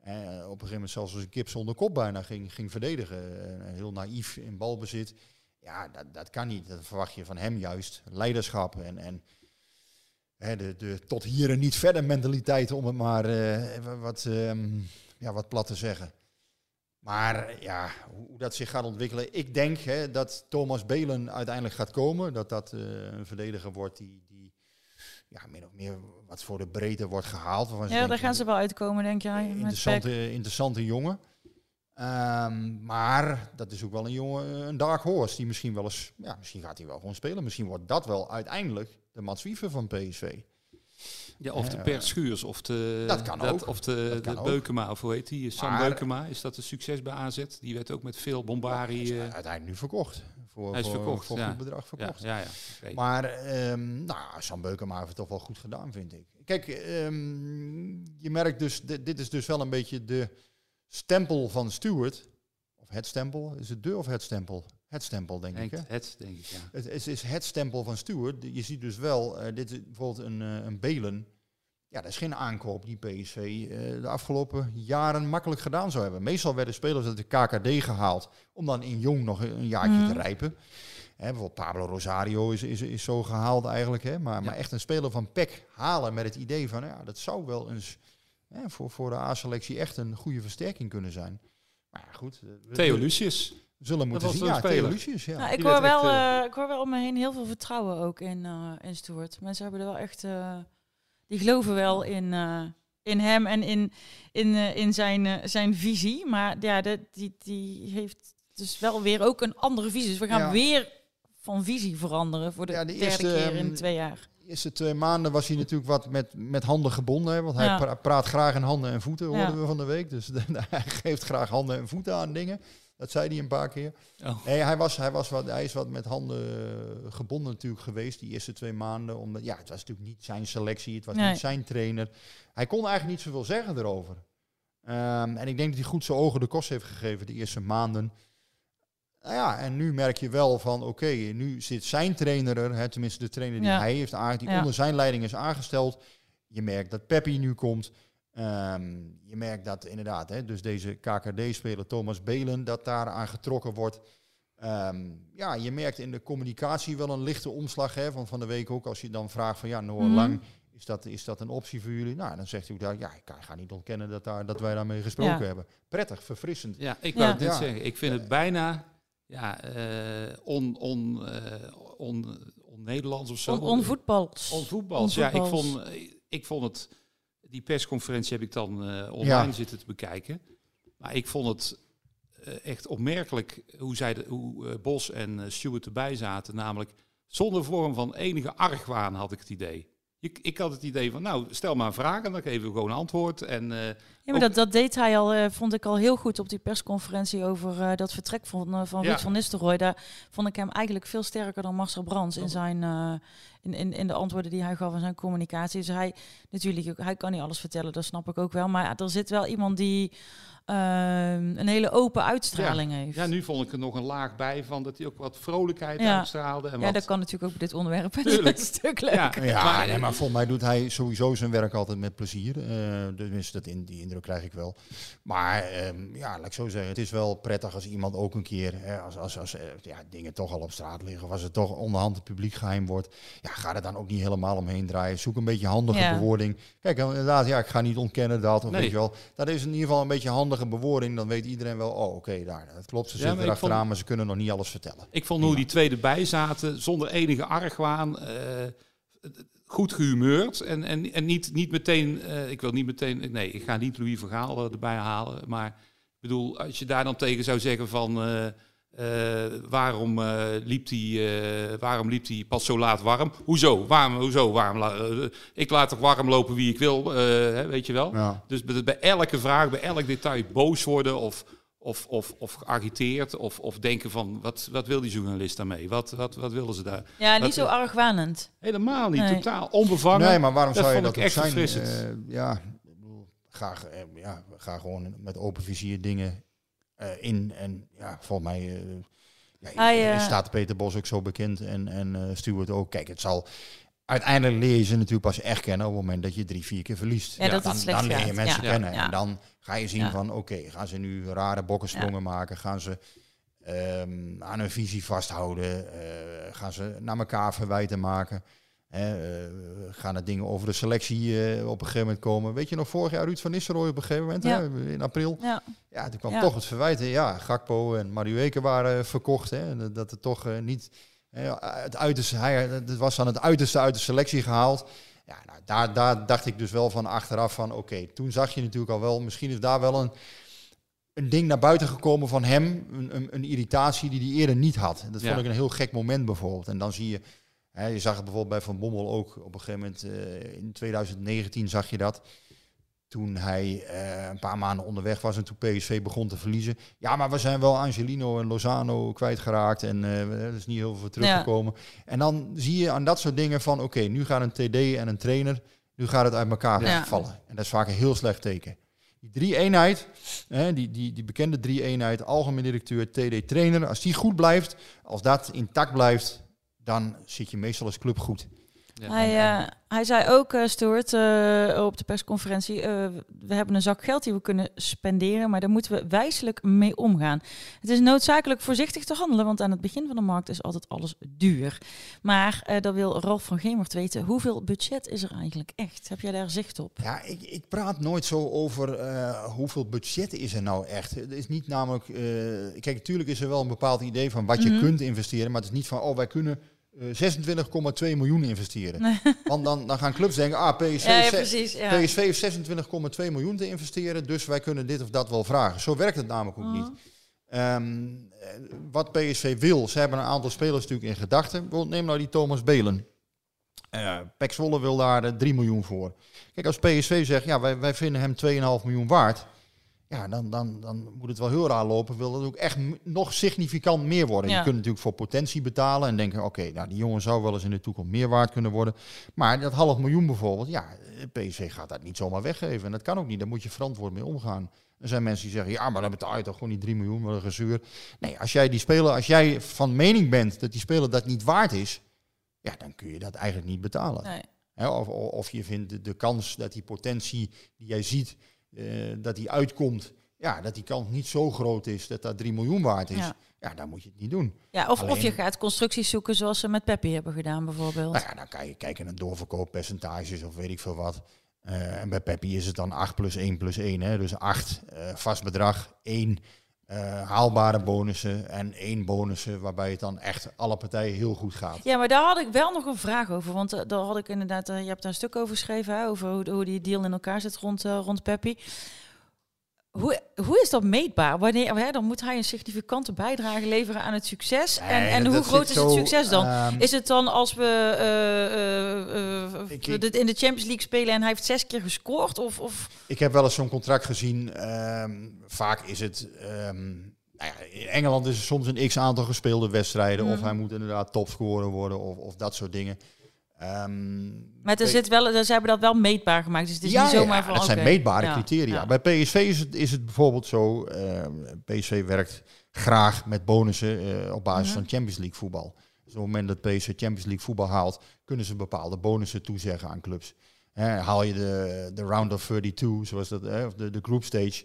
Op een gegeven moment zelfs als een kip zonder kop bijna ging, ging verdedigen. Heel naïef in balbezit. Ja, dat, dat kan niet. Dat verwacht je van hem juist. Leiderschap en, en hè, de, de tot hier en niet verder mentaliteit, om het maar eh, wat, ehm, ja, wat plat te zeggen. Maar ja, hoe dat zich gaat ontwikkelen. Ik denk hè, dat Thomas Belen uiteindelijk gaat komen. Dat dat eh, een verdediger wordt die ja, min of meer wat voor de breedte wordt gehaald. waarvan ze Ja, daar gaan ze wel uitkomen, denk jij. Met interessante, interessante jongen. Ehm, maar dat is ook wel een jongen, een dark horse, die misschien wel eens, ja, misschien gaat hij wel gewoon spelen. Misschien wordt dat wel uiteindelijk de Mats Wiever van PSV. Ja, of de Ja. Per Schuurs, of de, Dat kan ook. Of de, Dat kan de ook. Beukema, of hoe heet die? Sam Maar- Beukema, is dat een succes bij AZ? Die werd ook met veel eh, uiteindelijk nu verkocht. Voor, Hij is voor, verkocht, voor ja. goed bedrag verkocht. ja, ja. Maar ehm, nou, Sam Beukema heeft het toch wel goed gedaan, vind ik. Kijk, ehm, je merkt dus, dit, is dus wel een beetje de stempel van Stewart. Of het stempel, is het de of het stempel? Het stempel, denk ik. Hè? het, denk ik, ja. Het is, is het stempel van Stewart. Je ziet dus wel, eh, dit is bijvoorbeeld een, eh, een Belen. Ja, dat is geen aankoop die PSV eh, de afgelopen jaren makkelijk gedaan zou hebben. Meestal werden spelers uit de KKD gehaald om dan in jong nog een, jaartje Mhm. te rijpen. Hè, bijvoorbeeld Pablo Rosario is, is, is zo gehaald eigenlijk. Hè? Maar, maar echt een speler van PEC halen met het idee van... Ja, dat zou wel eens hè, voor, voor de A-selectie echt een goede versterking kunnen zijn. Maar ja, goed. we- Theo Lucius. zullen moeten zien. Ja, Theo. Lucius, ja. Nou, ik, hoor echt, wel, eh, eh, ik hoor wel om me heen heel veel vertrouwen ook in, eh in Stuart. Mensen hebben er wel echt... die geloven wel in, eh, in hem en in, in, eh, in zijn, eh, zijn visie. Maar ja, de, die, die heeft dus wel weer ook een andere visie. Dus we gaan Ja. weer van visie veranderen voor de, Ja, de derde eerste, keer in ehm, twee jaar. De eerste twee maanden was hij natuurlijk wat met, met handen gebonden. Hè, want hij Ja. praat graag in handen en voeten, hoorden we van de week. Dus *laughs* hij geeft graag handen en voeten aan dingen. Dat zei hij een paar keer. Oh. Nee, hij, was, hij, was wat, hij is wat met handen eh, gebonden natuurlijk geweest die eerste twee maanden. Omdat, ja, het was natuurlijk niet zijn selectie, het was Nee. niet zijn trainer. Hij kon eigenlijk niet zoveel zeggen erover. Ehm, en ik denk dat hij goed zijn ogen de kost heeft gegeven de eerste maanden. Nou ja, en nu merk je wel van, oké, nu zit zijn trainer er, hè, tenminste de trainer die Ja. hij heeft die Ja. onder zijn leiding is aangesteld. Je merkt dat Peppi nu komt. Ehm, je merkt dat inderdaad, hè, dus deze KKD-speler Thomas Belen, dat daar aan getrokken wordt. Ehm, ja, je merkt in de communicatie wel een lichte omslag. Hè, van van de week ook, als je dan vraagt van ja, Noah Mhm. Lang, is dat, is dat een optie voor jullie? Nou, dan zegt hij ook daar, ja, ik ga, niet ontkennen dat, daar, dat wij daarmee gesproken Ja. hebben. Prettig, verfrissend. Ja, ik Ja. wou dit Ja. zeggen. Ik vind het bijna ja, eh, on, on, eh, on, on-Nederlands of zo. On, onvoetbals. Onvoetbals. Ja, ik vond, ik vond het... Die persconferentie heb ik dan eh, online Ja. zitten te bekijken. Maar ik vond het eh, echt opmerkelijk hoe, zij de, hoe eh, Bos en Stuart erbij zaten. Namelijk zonder vorm van enige argwaan had ik het idee. Ik, ik had het idee van, nou, stel maar een vraag en dan geven we gewoon een antwoord. En eh, Ja, maar dat, dat deed hij al, eh, vond ik al heel goed op die persconferentie over eh, dat vertrek van, van Ja. Ruud van Nistelrooy. Daar vond ik hem eigenlijk veel sterker dan Marcel Brands in, Dat- zijn, in, in, in de antwoorden die hij gaf in zijn communicatie. Dus hij, natuurlijk, hij kan niet alles vertellen, dat snap ik ook wel. Maar er zit wel iemand die ehm, een hele open uitstraling heeft. ja, nu vond ik er nog een laag bij van dat hij ook wat vrolijkheid Ja. uitstraalde. En Ja, wat, dat kan natuurlijk ook op dit onderwerp. *laughs* Tuurlijk. een stuk leuker. Ja, Ja, maar- nee, maar volgens mij doet hij sowieso zijn werk altijd met plezier. Eh dus dat in, die indruk krijg ik wel. Maar ehm, ja, laat ik zo zeggen, het is wel prettig als iemand ook een keer, hè, als, als, als eh, ja, dingen toch al op straat liggen, of als het toch onderhand het publiek geheim wordt, ja, ga er dan ook niet helemaal omheen draaien. Zoek een beetje handige Ja. bewoording. Kijk, inderdaad, ja, ik ga niet ontkennen dat, of Nee. weet je wel. Dat is in ieder geval een beetje bewoording. Dan weet iedereen wel, oh, oké, daar, dat klopt. Ze Ja, zitten erachteraan, vond- maar ze kunnen nog niet alles vertellen. Ik vond hoe die twee erbij zaten, zonder enige argwaan, eh, goed gehumeurd. En, en, en niet, niet meteen, eh, ik wil niet meteen, nee, ik ga niet Louis van Gaal eh, erbij halen. Maar ik bedoel, als je daar dan tegen zou zeggen van, waarom, eh, liep die, eh, waarom liep die pas zo laat warm? Hoezo? Waarom, hoezo? Waarom, la- eh, ik laat toch warm lopen wie ik wil, eh, hè, weet je wel? Ja. Dus bij, bij elke vraag, bij elk detail boos worden of, of, of, of geagiteerd of, of denken van wat, wat wil die journalist daarmee? Wat, wat, wat willen ze daar? Ja, niet zo argwanend. Helemaal niet, Nee. totaal onbevangen. Nee, maar waarom Dat zou je dat ook echt zijn? Eh, ja, ik bedoel, ga, eh, ja, ga gewoon met open vizier dingen eh, in. En ja, volgens mij eh, ja, eh, staat Peter Bos ook zo bekend en, en eh Stuart ook. Kijk, het zal... Uiteindelijk leer je ze natuurlijk pas echt kennen op het moment dat je drie, vier keer verliest. Ja, dan, dan leer je mensen Ja. kennen. Ja. En dan ga je zien van, oké, gaan ze nu rare bokkensprongen maken? Gaan ze ehm, aan hun visie vasthouden? Eh, gaan ze naar elkaar verwijten maken? Eh, gaan er dingen over de selectie eh, op een gegeven moment komen? Weet je nog, vorig jaar Ruud van Nistelrooy op een gegeven moment, Ja. hè, in april? Ja. Ja, toen kwam Ja. toch het verwijten. Ja, Gakpo en Madueke waren verkocht. Hè, en dat- het toch eh, niet... hè, het, uiterste, hij, het was dan het uiterste uit de selectie gehaald. Ja, nou, daar, daar dacht ik dus wel van achteraf van... Oké, toen zag je natuurlijk al wel... Misschien is daar wel een, een ding naar buiten gekomen van hem. Een, een, een irritatie die hij eerder niet had. Dat Ja. vond ik een heel gek moment bijvoorbeeld. En dan zie je... Je zag het bijvoorbeeld bij Van Bommel ook. Op een gegeven moment eh, in 2019 zag je dat toen hij eh, een paar maanden onderweg was en toen PSV begon te verliezen. Ja, maar we zijn wel Angelino en Lozano kwijtgeraakt en eh, er is niet heel veel teruggekomen. En dan zie je aan dat soort dingen van, oké, nu gaat een TD en een trainer, nu gaat het uit elkaar Ja. vallen. En dat is vaak een heel slecht teken. Die drie-eenheid, hè, die, die, die bekende drie-eenheid, algemeen directeur, TD-trainer, als die goed blijft, als dat intact blijft, dan zit je meestal als club goed. Ja. Hij, eh, hij zei ook, eh Stuart, eh, op de persconferentie, eh, we hebben een zak geld die we kunnen spenderen, maar daar moeten we wijselijk mee omgaan. Het is noodzakelijk voorzichtig te handelen, want aan het begin van de markt is altijd alles duur. Maar uh, dan wil Ralf van Gemert weten, hoeveel budget is er eigenlijk echt? Heb jij daar zicht op? Ja, ik, ik praat nooit zo over uh, hoeveel budget is er nou echt. Het is niet namelijk... Uh, kijk, natuurlijk is er wel een bepaald idee van wat Mhm. je kunt investeren, maar het is niet van, oh, wij kunnen... Uh, 26,2 miljoen investeren. Nee. *laughs* Want dan, dan gaan clubs denken, ah, PSV, ja, ja, precies, ja. PSV heeft 26,2 miljoen te investeren, dus wij kunnen dit of dat wel vragen. Zo werkt het namelijk ook niet. Um, wat PSV wil, ze hebben een aantal spelers natuurlijk in gedachten. Neem nou die Thomas Belen. Uh, Pek Zwolle wil daar uh, 3 miljoen voor. Kijk, als PSV zegt, ja, wij, wij vinden hem 2,5 miljoen waard. Ja, dan, dan, dan moet het wel heel raar lopen. Wil het ook echt nog significant meer worden. Ja. Je kunt natuurlijk voor potentie betalen en denken: oké, nou die jongen zou wel eens in de toekomst meer waard kunnen worden. Maar dat half miljoen bijvoorbeeld, ja, PSV gaat dat niet zomaar weggeven. En dat kan ook niet. Daar moet je verantwoord mee omgaan. Er zijn mensen die zeggen: ja, maar dan betaal je toch gewoon die 3 miljoen, wat een gezuur. Nee, als jij die speler, als jij van mening bent dat die speler dat niet waard is, ja, dan kun je dat eigenlijk niet betalen. Nee. Of, of je vindt de, de kans dat die potentie die jij ziet, eh, dat die uitkomt, ja, dat die kans niet zo groot is dat dat 3 miljoen waard is. Ja. Ja, dan moet je het niet doen. Ja, of, of je gaat constructies zoeken zoals ze met Peppi hebben gedaan bijvoorbeeld. Nou ja, dan kan je kijken naar doorverkooppercentages of weet ik veel wat. Eh, en bij Peppi is het dan 8 plus 1 plus 1. Hè? Dus 8 eh, vast bedrag, 1 eh, haalbare bonussen en 1 bonussen waarbij het dan echt alle partijen heel goed gaat. Ja, maar daar had ik wel nog een vraag over. Want eh, daar had ik inderdaad, eh, je hebt daar een stuk over geschreven, over hoe, hoe die deal in elkaar zit rond, rond Peppi. Hoe, hoe is dat meetbaar? Wanneer, hè, dan moet hij een significante bijdrage leveren aan het succes. en Nee, en hoe groot is het succes dan? ehm, is het dan als we Ik- dit in de Champions League spelen en hij heeft zes keer gescoord? Of, of Ik heb wel eens zo'n contract gezien. ehm, vaak is het. ehm, nou ja, in Engeland is er soms een x aantal gespeelde wedstrijden. Of Mhm. hij moet inderdaad topscorer worden. Of, of dat soort dingen. Ehm, maar er zit wel, ze hebben dat wel meetbaar gemaakt. Dus het is ja, niet zomaar ja, van. dat zijn meetbare ja, criteria. Bij PSV is het, is het bijvoorbeeld zo. ehm, PSV werkt graag met bonussen eh, op basis Mhm. van Champions League voetbal. Dus op het moment dat PSV Champions League voetbal haalt, kunnen ze bepaalde bonussen toezeggen aan clubs. Haal je de, de round of 32, zoals dat, of de, de group stage,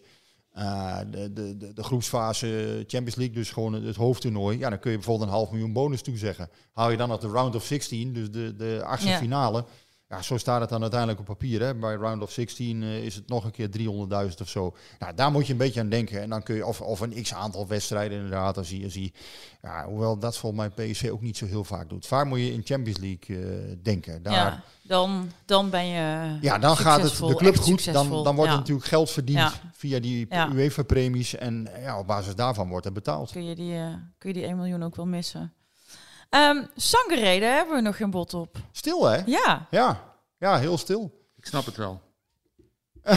eh, de, de, de, de groepsfase Champions League, dus gewoon het, het hoofdtoernooi, ja, dan kun je bijvoorbeeld een half miljoen bonus toezeggen. Haal je dan nog de round of 16, dus de, de achtste Ja. finale, ja, zo staat het dan uiteindelijk op papier. Hè. Bij round of 16 eh, is het nog een keer 300.000 of zo. Nou, daar moet je een beetje aan denken. En dan kun je, of, of een x aantal wedstrijden inderdaad. Als je, als je, ja, hoewel dat volgens mij PSV ook niet zo heel vaak doet. Vaak moet je in Champions League eh, denken. Daar, ja, dan, dan ben je. ja, dan gaat het de club goed. Dan, dan wordt Ja. er natuurlijk geld verdiend Ja. via die. UEFA-premies. En ja, op basis daarvan wordt er betaald. kun je die, eh, kun je die 1 miljoen ook wel missen. Ehm daar hebben we nog geen bod op. Stil, hè? Ja, Ja, ja heel stil. Ik snap het wel. *laughs*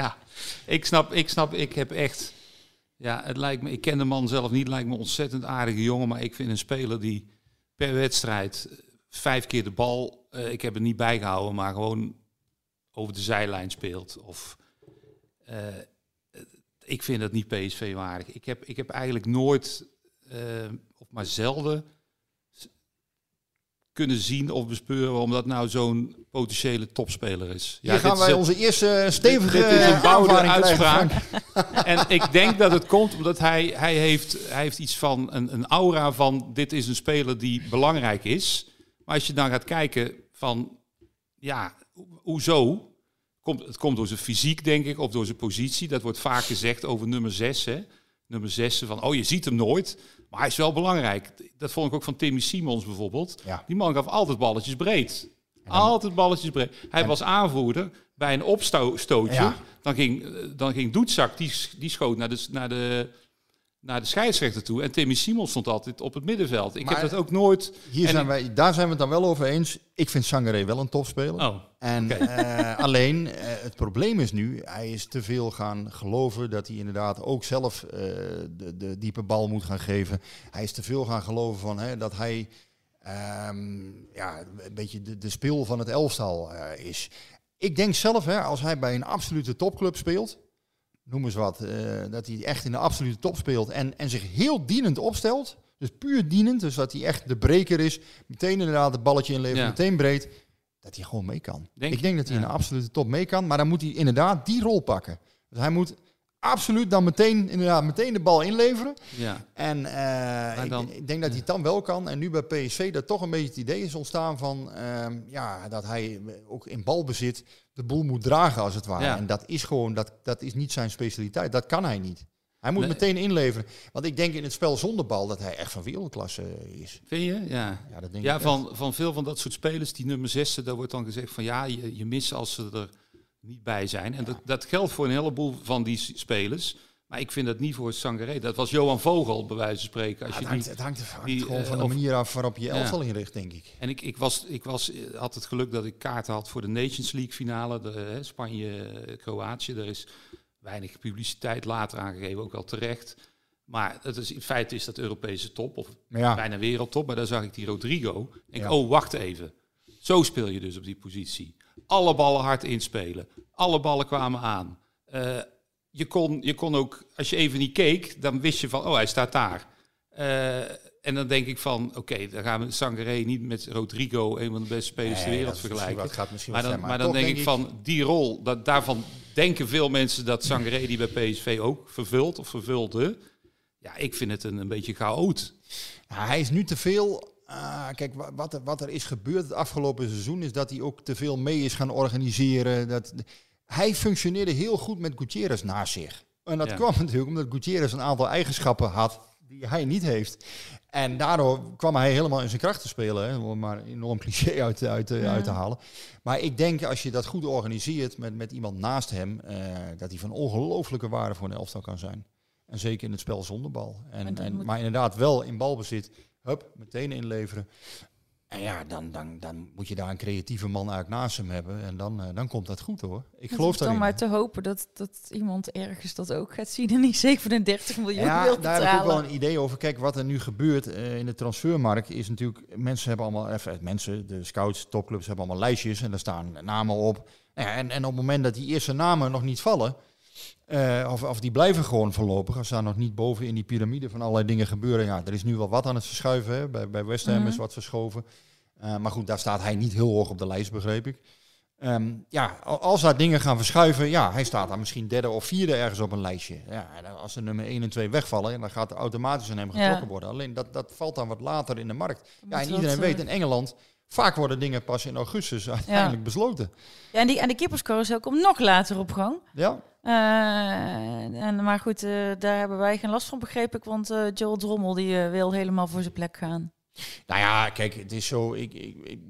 ja, ik snap, ik snap, ik heb echt. Ja, het lijkt me, ik ken de man zelf niet, lijkt me een ontzettend aardige jongen, maar ik vind een speler die per wedstrijd eh, vijf keer de bal, eh, ik heb het niet bijgehouden, maar gewoon over de zijlijn speelt. Of, eh, ik vind dat niet PSV waardig. Ik heb, ik heb eigenlijk nooit, maar zelden, kunnen zien of bespeuren waarom dat nou zo'n potentiële topspeler is. Hier dit gaan wij onze eerste stevige dit is een eh, bouwde uitspraak. *laughs* En ik denk dat het komt omdat hij, hij, heeft, hij heeft iets van een, een aura van dit is een speler die belangrijk is. Maar als je dan gaat kijken van ja, ho- hoezo? Komt, het komt door zijn fysiek, denk ik, of door zijn positie. Dat wordt vaak gezegd over nummer 6. Hè? Nummer 6 van, oh, je ziet hem nooit. Maar hij is wel belangrijk. Dat vond ik ook van Timmy Simons bijvoorbeeld. Ja. Die man gaf altijd balletjes breed. Altijd balletjes breed. Hij was aanvoerder bij een opstootje. Ja. Dan ging, eh, dan ging Doetzak, die, die schoot naar de, naar, de, naar de scheidsrechter toe. En Timmy Simons stond altijd op het middenveld. Ik Maar- heb dat ook nooit... Hier En zijn wij, daar zijn we het dan wel over eens. Ik vind Sangaré wel een topspeler. Oh, En eh, alleen, eh, het probleem is nu, hij is te veel gaan geloven dat hij inderdaad ook zelf eh, de, de diepe bal moet gaan geven. Hij is te veel gaan geloven van hè, dat hij ehm, ja, een beetje de, de speel van het elftal is. Ik denk zelf, hè, als hij bij een absolute topclub speelt, noem eens wat, eh, dat hij echt in de absolute top speelt en, en zich heel dienend opstelt. Dus puur dienend, dus dat hij echt de breker is. Meteen inderdaad het balletje inleveren, Ja. meteen breed. Dat hij gewoon mee kan. Denk ik denk dat hij Ja. in de absolute top mee kan, maar dan moet hij inderdaad die rol pakken. Dus hij moet absoluut dan meteen, inderdaad, meteen de bal inleveren. ja. En eh, ik, dan- ik denk dat hij het dan wel kan. En nu bij PSV dat toch een beetje het idee is ontstaan van ehm, ja, dat hij ook in balbezit de boel moet dragen als het ware. Ja. En dat is gewoon, dat, dat is niet zijn specialiteit. Dat kan hij niet. Hij moet Nee. meteen inleveren. Want ik denk in het spel zonder bal dat hij echt van wereldklasse is. Vind je? Ja. Ja, dat denk Ja, ik van, van veel van dat soort spelers, die nummer 6, daar wordt dan gezegd van ja, je, je mist als ze er niet bij zijn. En dat, dat geldt voor een heleboel van die spelers. Maar ik vind dat niet voor Sangaré. Dat was Johan Vogel, bij wijze van spreken. Als Ja, je het, hangt, die, het hangt er die, gewoon eh, van de manier af waarop je Ja. elftal inricht, denk ik. en ik, ik, was, ik was, eh, had het geluk dat ik kaarten had voor de Nations League finale. De, hè, Spanje-Kroatië. Er is weinig publiciteit later aangegeven, ook wel terecht. Maar het is, in feite is dat Europese top, of ja, bijna wereldtop. Maar daar zag ik die Rodrigo. En ik, Ja. oh, wacht even. Zo speel je dus op die positie. Alle ballen hard inspelen. Alle ballen kwamen aan. Eh, je, kon, je kon ook, als je even niet keek, dan wist je van, oh, hij staat daar. Eh, en dan denk ik van, oké, dan gaan we Sangaré niet met Rodrigo, een van de beste spelers ter Nee, wereld, vergelijken. wat- gaat misschien Maar dan, maar dan denk ik van, die rol, dat, daarvan denken veel mensen dat Sangaré die bij PSV ook vervult of vervulde. Ja, ik vind het een, een beetje chaot. Hij is nu te veel. ah, kijk, wa- wat er, wat er is gebeurd het afgelopen seizoen is dat hij ook te veel mee is gaan organiseren. Dat, hij functioneerde heel goed met Gutierrez naast zich. En dat Ja. kwam natuurlijk omdat Gutierrez een aantal eigenschappen had die hij niet heeft. En daardoor kwam hij helemaal in zijn kracht te spelen. Hè, om maar een enorm cliché uit, uit, Ja. uit te halen. Maar ik denk als je dat goed organiseert met, met iemand naast hem, eh, dat hij van ongelooflijke waarde voor een elftal kan zijn. En zeker in het spel zonder bal. En, en, Maar inderdaad wel in balbezit. Hup, meteen inleveren. En ja, dan, dan, dan moet je daar een creatieve man eigenlijk naast hem hebben. En dan, eh, dan komt dat goed hoor. Ik Het geloof is dan daarin. maar te hopen dat, dat iemand ergens dat ook gaat zien en niet 37 miljoen Ja, wil daar heb ik betalen. wel een idee over. Kijk, wat er nu gebeurt eh, in de transfermarkt is natuurlijk... Mensen hebben allemaal, even, mensen, de scouts, topclubs hebben allemaal lijstjes en daar staan namen op. Nou ja, en, en op het moment dat die eerste namen nog niet vallen... eh, of, of die blijven gewoon voorlopig, als daar nog niet boven in die piramide van allerlei dingen gebeuren. Ja, er is nu wel wat aan het verschuiven. Hè. Bij, bij West Ham Mhm. is wat verschoven. Eh, maar goed, daar staat hij niet heel hoog op de lijst, begreep ik. Ehm, ja, al- als daar dingen gaan verschuiven, ja, hij staat daar misschien derde of vierde ergens op een lijstje. Ja, als de nummer 1 en 2 wegvallen, dan gaat er automatisch aan hem Ja. getrokken worden. Alleen dat, dat valt dan wat later in de markt. Ja, en iedereen weet, in Engeland, vaak worden dingen pas in augustus *laughs* uiteindelijk besloten. Ja, en die, en die keeperscarousel komt nog later op gang. Ja, Eh, en, maar goed, eh, daar hebben wij geen last van, begreep ik. Want eh, Joel Drommel die, wil helemaal voor zijn plek gaan. nou ja, kijk, het is zo. Ik, ik, ik-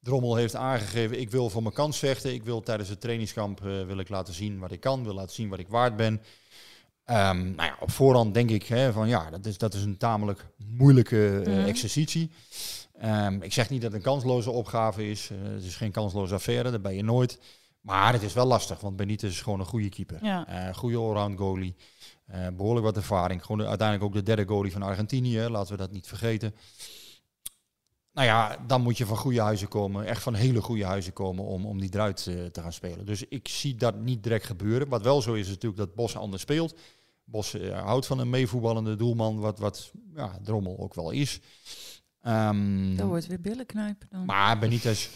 Drommel heeft aangegeven, ik wil voor mijn kans vechten. Ik wil tijdens het trainingskamp wil ik laten zien wat ik kan, wil laten zien wat ik waard ben. Ehm, nou ja, op voorhand denk ik hè, van ja, dat is, dat is een tamelijk moeilijke Mhm. exercitie. Ehm, ik zeg niet dat het een kansloze opgave is. Eh, het is geen kansloze affaire, dat ben je nooit. Maar het is wel lastig, want Benitez is gewoon een goede keeper. Ja. Eh goede allround goalie. Eh, behoorlijk wat ervaring. Gewoon de- uiteindelijk ook de derde goalie van Argentinië. Laten we dat niet vergeten. Nou ja, dan moet je van goede huizen komen. Echt van hele goede huizen komen om, om die eruit te gaan spelen. Dus ik zie dat niet direct gebeuren. Wat wel zo is, is natuurlijk dat Bos anders speelt. Bos houdt van een meevoetballende doelman, wat, wat ja, Drommel ook wel is. Ehm, Dat wordt weer billen knijpen dan. maar Benitez,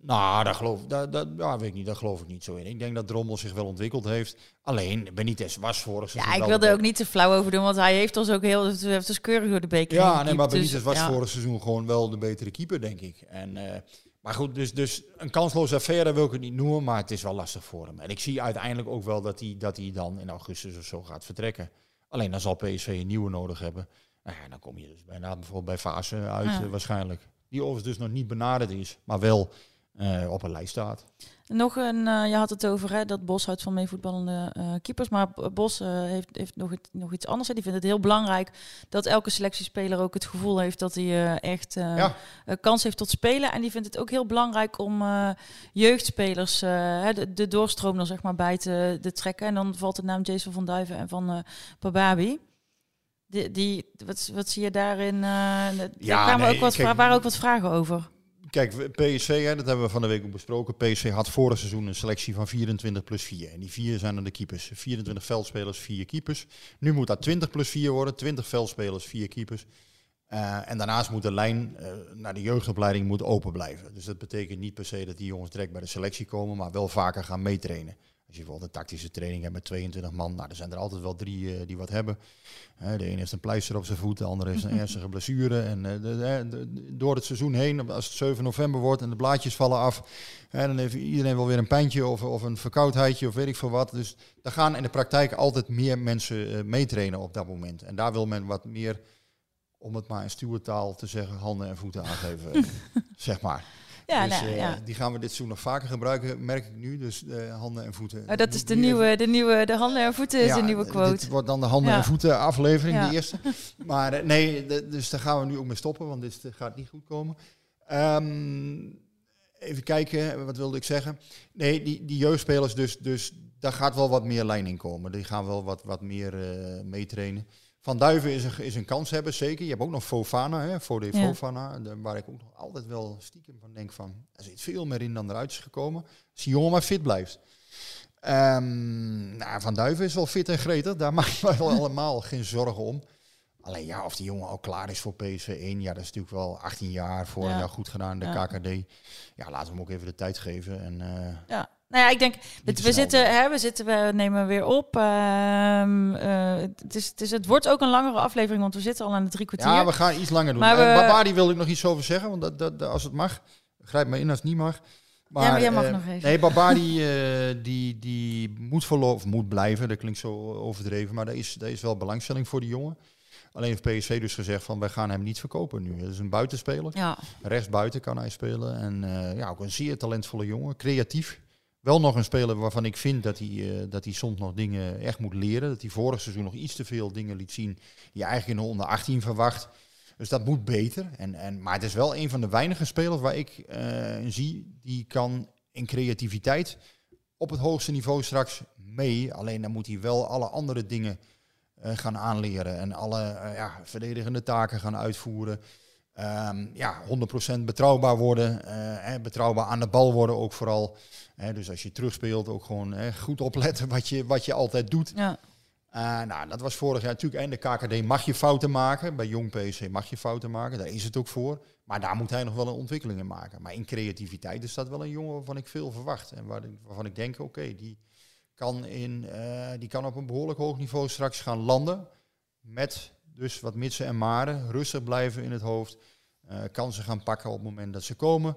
nou, daar geloof, daar, daar, ja, weet ik niet, daar geloof ik niet zo in. Ik denk dat Drommel zich wel ontwikkeld heeft. Alleen, Benitez was vorig seizoen ja, ik wilde de- ook niet te flauw over doen, want hij heeft ons ook heel, hij heeft ons keurig door de beker Ja, nee, maar gekiept, dus, Benitez was ja. vorig seizoen gewoon wel de betere keeper, denk ik. En, eh, maar goed, dus, dus een kansloze affaire wil ik het niet noemen, maar het is wel lastig voor hem. En ik zie uiteindelijk ook wel dat hij, dat hij dan in augustus of zo gaat vertrekken. Alleen dan zal PSV een nieuwe nodig hebben. Nou ja, dan kom je dus bijna bijvoorbeeld bij Fase uit Ja. eh, waarschijnlijk. Die overigens dus nog niet benaderd is, maar wel eh, op een lijst staat. Nog een, eh, je had het over hè, dat Bos houdt van meevoetballende eh keepers. Maar Bos heeft, heeft nog, het- nog iets anders. Hè. Die vindt het heel belangrijk dat elke selectiespeler ook het gevoel heeft dat hij echt Ja. kans heeft tot spelen. En die vindt het ook heel belangrijk om jeugdspelers de, de doorstroom er zeg maar bij te, te trekken. En dan valt de naam Jason van Duiven en van Bababi. Die, die, wat, wat zie je daarin? eh, daar Ja, kwamen nee, ook wat, kijk, waren ook wat vragen over. Kijk, PSV, hè, dat hebben we van de week ook besproken. PSV had vorig seizoen een selectie van 24 plus 4. En die vier zijn dan de keepers. 24 veldspelers, 4 keepers. Nu moet dat 20 plus 4 worden. 20 veldspelers, 4 keepers. Eh, en daarnaast moet de lijn eh, naar de jeugdopleiding moet open blijven. Dus dat betekent niet per se dat die jongens direct bij de selectie komen, maar wel vaker gaan meetrainen. Als je bijvoorbeeld een tactische training hebt met 22 man, nou, er zijn er altijd wel drie eh, die wat hebben. De een heeft een pleister op zijn voet, de andere heeft een *laughs* ernstige blessure. En eh, de- door het seizoen heen, als het 7 november wordt en de blaadjes vallen af, dan heeft iedereen wel weer een pijntje of, of een verkoudheidje of weet ik veel wat. Dus daar gaan in de praktijk altijd meer mensen eh, meetrainen op dat moment. En daar wil men wat meer, om het maar in stuurtaal te zeggen, handen en voeten aangeven, *laughs* zeg maar. Ja, dus nou, eh, ja. die gaan we dit seizoen nog vaker gebruiken, merk ik nu. Dus eh, handen en voeten. Oh, dat is de nu nieuwe, de nieuwe, de handen en voeten is een nieuwe quote. Dit wordt dan de handen en voeten aflevering, de eerste. *laughs* Maar eh, nee, dus daar gaan we nu ook mee stoppen, want dit gaat niet goed komen. Ehm, even kijken, wat wilde ik zeggen? Nee, die, die jeugdspelers, dus, dus daar gaat wel wat meer lijn in komen. Die gaan wel wat, wat meer eh meetrainen. Van Duiven is een, is een kans hebben, zeker. Je hebt ook nog Fofana, hè, Fode Ja. Fofana, de- waar ik ook nog altijd wel stiekem van denk van, er zit veel meer in dan eruit is gekomen. Als die jongen maar fit blijft. Ehm, nou, Van Duiven is wel fit en gretig, daar *laughs* maken wij wel allemaal geen zorgen om. Alleen ja, of die jongen al klaar is voor PSV 1, ja, dat is natuurlijk wel 18 jaar, vorig Ja. jaar goed gedaan de Ja. KKD. Ja, laten we hem ook even de tijd geven. En, eh, Ja. Nou ja, ik denk, het, we, zitten, hè, we zitten, we nemen weer op. Ehm, eh, het, is, het, is, het wordt ook een langere aflevering, want we zitten al aan de drie kwartier. ja, we gaan iets langer doen. Maar Babadi wil ik nog iets over zeggen, want dat, dat, dat- als het mag, grijp me in als het niet mag. Maar, Ja, maar jij mag eh, nog even. Nee, Babadi *laughs* eh, die, die moet voorlopig moet blijven. Dat klinkt zo overdreven, maar er is, er is wel belangstelling voor die jongen. Alleen heeft PSV dus gezegd van wij gaan hem niet verkopen nu. Dat is een buitenspeler. Ja, Rechts buiten kan hij spelen. En ja, ook een zeer talentvolle jongen. Creatief. Wel nog een speler waarvan ik vind dat hij, eh, dat hij soms nog dingen echt moet leren. Dat hij vorig seizoen nog iets te veel dingen liet zien die je eigenlijk in de onder 18 verwacht. Dus dat moet beter. En, en, maar het is wel een van de weinige spelers waar ik eh, zie die kan in creativiteit op het hoogste niveau straks mee. Alleen dan moet hij wel alle andere dingen eh, gaan aanleren. En alle ja, verdedigende taken gaan uitvoeren. Ehm, ja, 100% betrouwbaar worden. eh, betrouwbaar aan de bal worden ook vooral. Dus als je terugspeelt ook gewoon goed opletten wat je, wat je altijd doet. ja. Eh, nou, dat was vorig jaar natuurlijk. En de KKD mag je fouten maken. Bij Jong PSC mag je fouten maken. Daar is het ook voor. Maar daar moet hij nog wel een ontwikkeling in maken. Maar in creativiteit is dat wel een jongen waarvan ik veel verwacht. En waar waarvan ik denk, oké, die, kan in, eh, die kan op een behoorlijk hoog niveau straks gaan landen. Met dus wat mitsen en maren. Rustig blijven in het hoofd. eh kansen gaan pakken op het moment dat ze komen.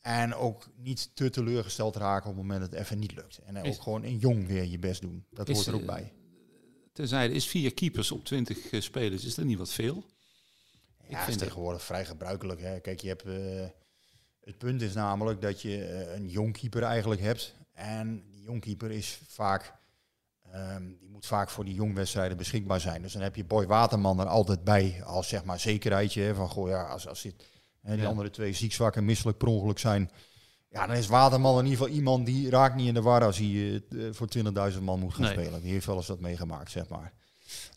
En ook niet te teleurgesteld raken op het moment dat het even niet lukt. En Is- ook gewoon in jong weer je best doen. Dat Is, hoort er ook bij. Terzijde, is vier keepers op 20 eh, spelers, is dat niet wat veel? Ja, dat is vind het- tegenwoordig vrij gebruikelijk. Hè. Kijk, je hebt, eh, het punt is namelijk dat je een jongkeeper eigenlijk hebt. En die jongkeeper is vaak, ehm, die moet vaak voor die jongwedstrijden beschikbaar zijn. Dus dan heb je Boy Waterman er altijd bij als zeg maar zekerheidje. Hè, van goh, ja, als, als dit, hè, die Ja. andere twee ziek, zwak en misselijk per ongeluk zijn. Ja, dan is Waterman in ieder geval iemand die raakt niet in de war als hij eh, voor 20.000 man moet gaan Nee. spelen. Die heeft wel eens wat meegemaakt, zeg maar.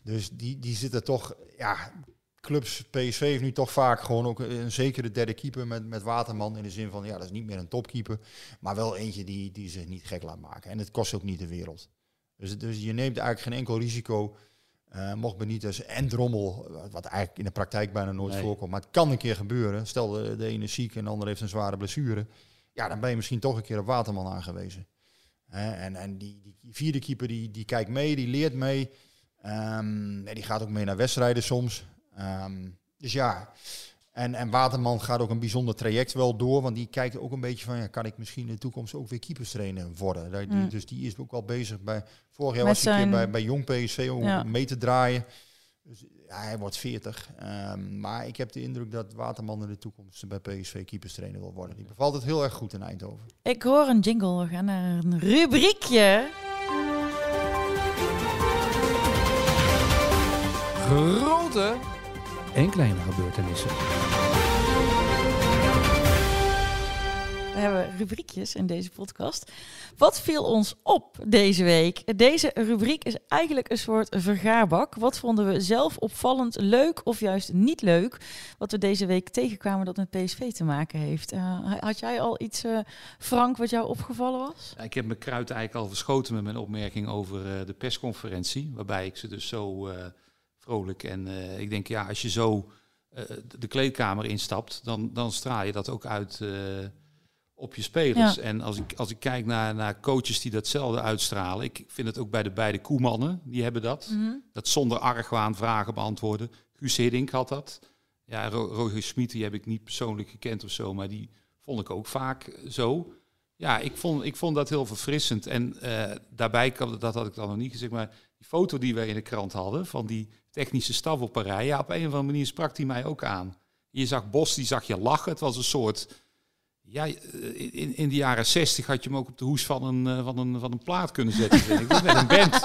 Dus die, die zitten toch, ja, clubs, PSV heeft nu toch vaak gewoon ook een, een zekere derde keeper met, met Waterman. In de zin van, ja, dat is niet meer een topkeeper. Maar wel eentje die, die zich niet gek laat maken. En het kost ook niet de wereld. Dus, dus je neemt eigenlijk geen enkel risico. eh mocht Benitez en Drommel, wat eigenlijk in de praktijk bijna nooit Nee. voorkomt. Maar het kan een keer gebeuren. Stel de, de ene is ziek en de ander heeft een zware blessure. Ja, dan ben je misschien toch een keer op Waterman aangewezen. En en die, die vierde keeper die, die kijkt mee, die leert mee. Ehm, en die gaat ook mee naar wedstrijden soms. Ehm, dus ja, en, en Waterman gaat ook een bijzonder traject wel door. Want die kijkt ook een beetje van, ja, kan ik misschien in de toekomst ook weer keeperstrainer worden? Daar- Die, Mm. Dus die is ook al bezig bij, vorig jaar Met was hij een zijn- keer bij, bij Jong PSV om Ja. mee te draaien. Dus ja, hij wordt 40. Ehm, maar ik heb de indruk dat Waterman in de toekomst bij PSV keeperstrainer wil worden. Die bevalt het heel erg goed in Eindhoven. Ik hoor een jingle. We gaan naar een rubriekje. Grote en kleine gebeurtenissen. We hebben rubriekjes in deze podcast. Wat viel ons op deze week? Deze rubriek is eigenlijk een soort vergaarbak. Wat vonden we zelf opvallend leuk of juist niet leuk? Wat we deze week tegenkwamen dat met PSV te maken heeft. Eh, had jij al iets, eh, Frank, wat jou opgevallen was? Ja, ik heb mijn kruid eigenlijk al verschoten met mijn opmerking over eh, de persconferentie. Waarbij ik ze dus zo eh, vrolijk en eh, ik denk, ja, als je zo eh, de kleedkamer instapt, dan, dan straal je dat ook uit eh, op je spelers. Ja. En als ik, als ik kijk naar, naar coaches die datzelfde uitstralen, ik vind het ook bij de beide Koemannen, die hebben dat. Dat zonder argwaan vragen beantwoorden. Guus Hiddink had dat. Ja, Ro- Roger Smit, die heb ik niet persoonlijk gekend of zo, maar die vond ik ook vaak zo. Ja, ik vond, ik vond dat heel verfrissend. En eh, daarbij, kan, dat had ik dan nog niet gezegd, maar die foto die wij in de krant hadden van die technische staf op rij, ja, op een of andere manier sprak die mij ook aan. Je zag Bos, die zag je lachen. Het was een soort, Ja, eh, in, in de jaren 60 had je hem ook op de hoes van een, eh, van een, van een plaat kunnen zetten, vind ik. Met een band.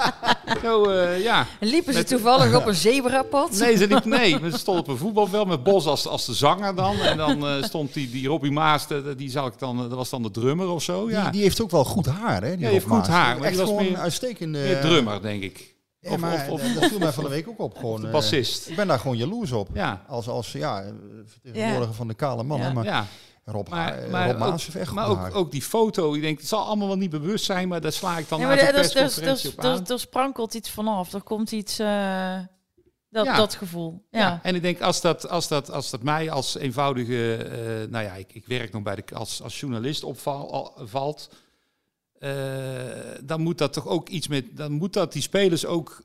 Zo, eh, ja. Liepen ze Met- toevallig op *laughs* een zebrapad? Nee, ze, liep, nee, ze stond op een voetbalveld met Bos als, als de zanger dan. En dan eh, stond die, die Robbie Maas, de- de- die zal ik dan, eh, dat was dan de drummer of zo. Ja, Die, die heeft ook wel goed haar, hè? Die die heeft goed Maas. haar, maar Echt die was gewoon meer- een uitstekende... meer drummer, denk ik. Ja, Of- maar of- of- eh, dat viel mij van de week ook op. *laughs* Gewoon, de eh, bassist. ik ben daar gewoon jaloers op. Ja, Als, als ja, eh, vertegenwoordiger van de kale mannen. Ja. Maar ja. Rob, Maar, eh, maar, Rob Maas ook, heeft echt maar ook, die foto, ik denk, het zal allemaal wel niet bewust zijn, maar daar sla ik dan Ja, de er, er, er, persconferentie er, op aan. sprankelt iets vanaf. Er komt iets... eh, dat, Ja. dat gevoel. Ja. Ja. en ik denk als dat, als dat, als dat mij als eenvoudige, eh, nou ja, ik, ik werk nog bij de, als, als journalist opvalt, dan moet dat toch ook iets met, dan moet dat die spelers ook,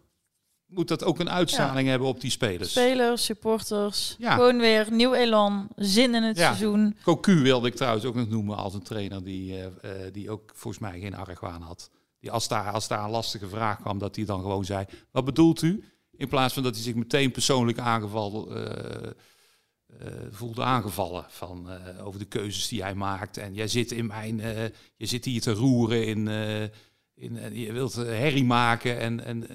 moet dat ook een uitstraling hebben op die spelers. Spelers, supporters. Ja. Gewoon weer nieuw elan. Zin in het Ja. seizoen. Cocu wilde ik trouwens ook nog noemen als een trainer die, eh, eh, die ook volgens mij geen argwaan had. Die als daar, als daar een lastige vraag kwam, dat hij dan gewoon zei, wat bedoelt u? In plaats van dat hij zich meteen persoonlijk aangevallen eh, voelde aangevallen van, over de keuzes die hij maakt. En jij zit in mijn, je zit hier te roeren in, in je wilt herrie maken. En, en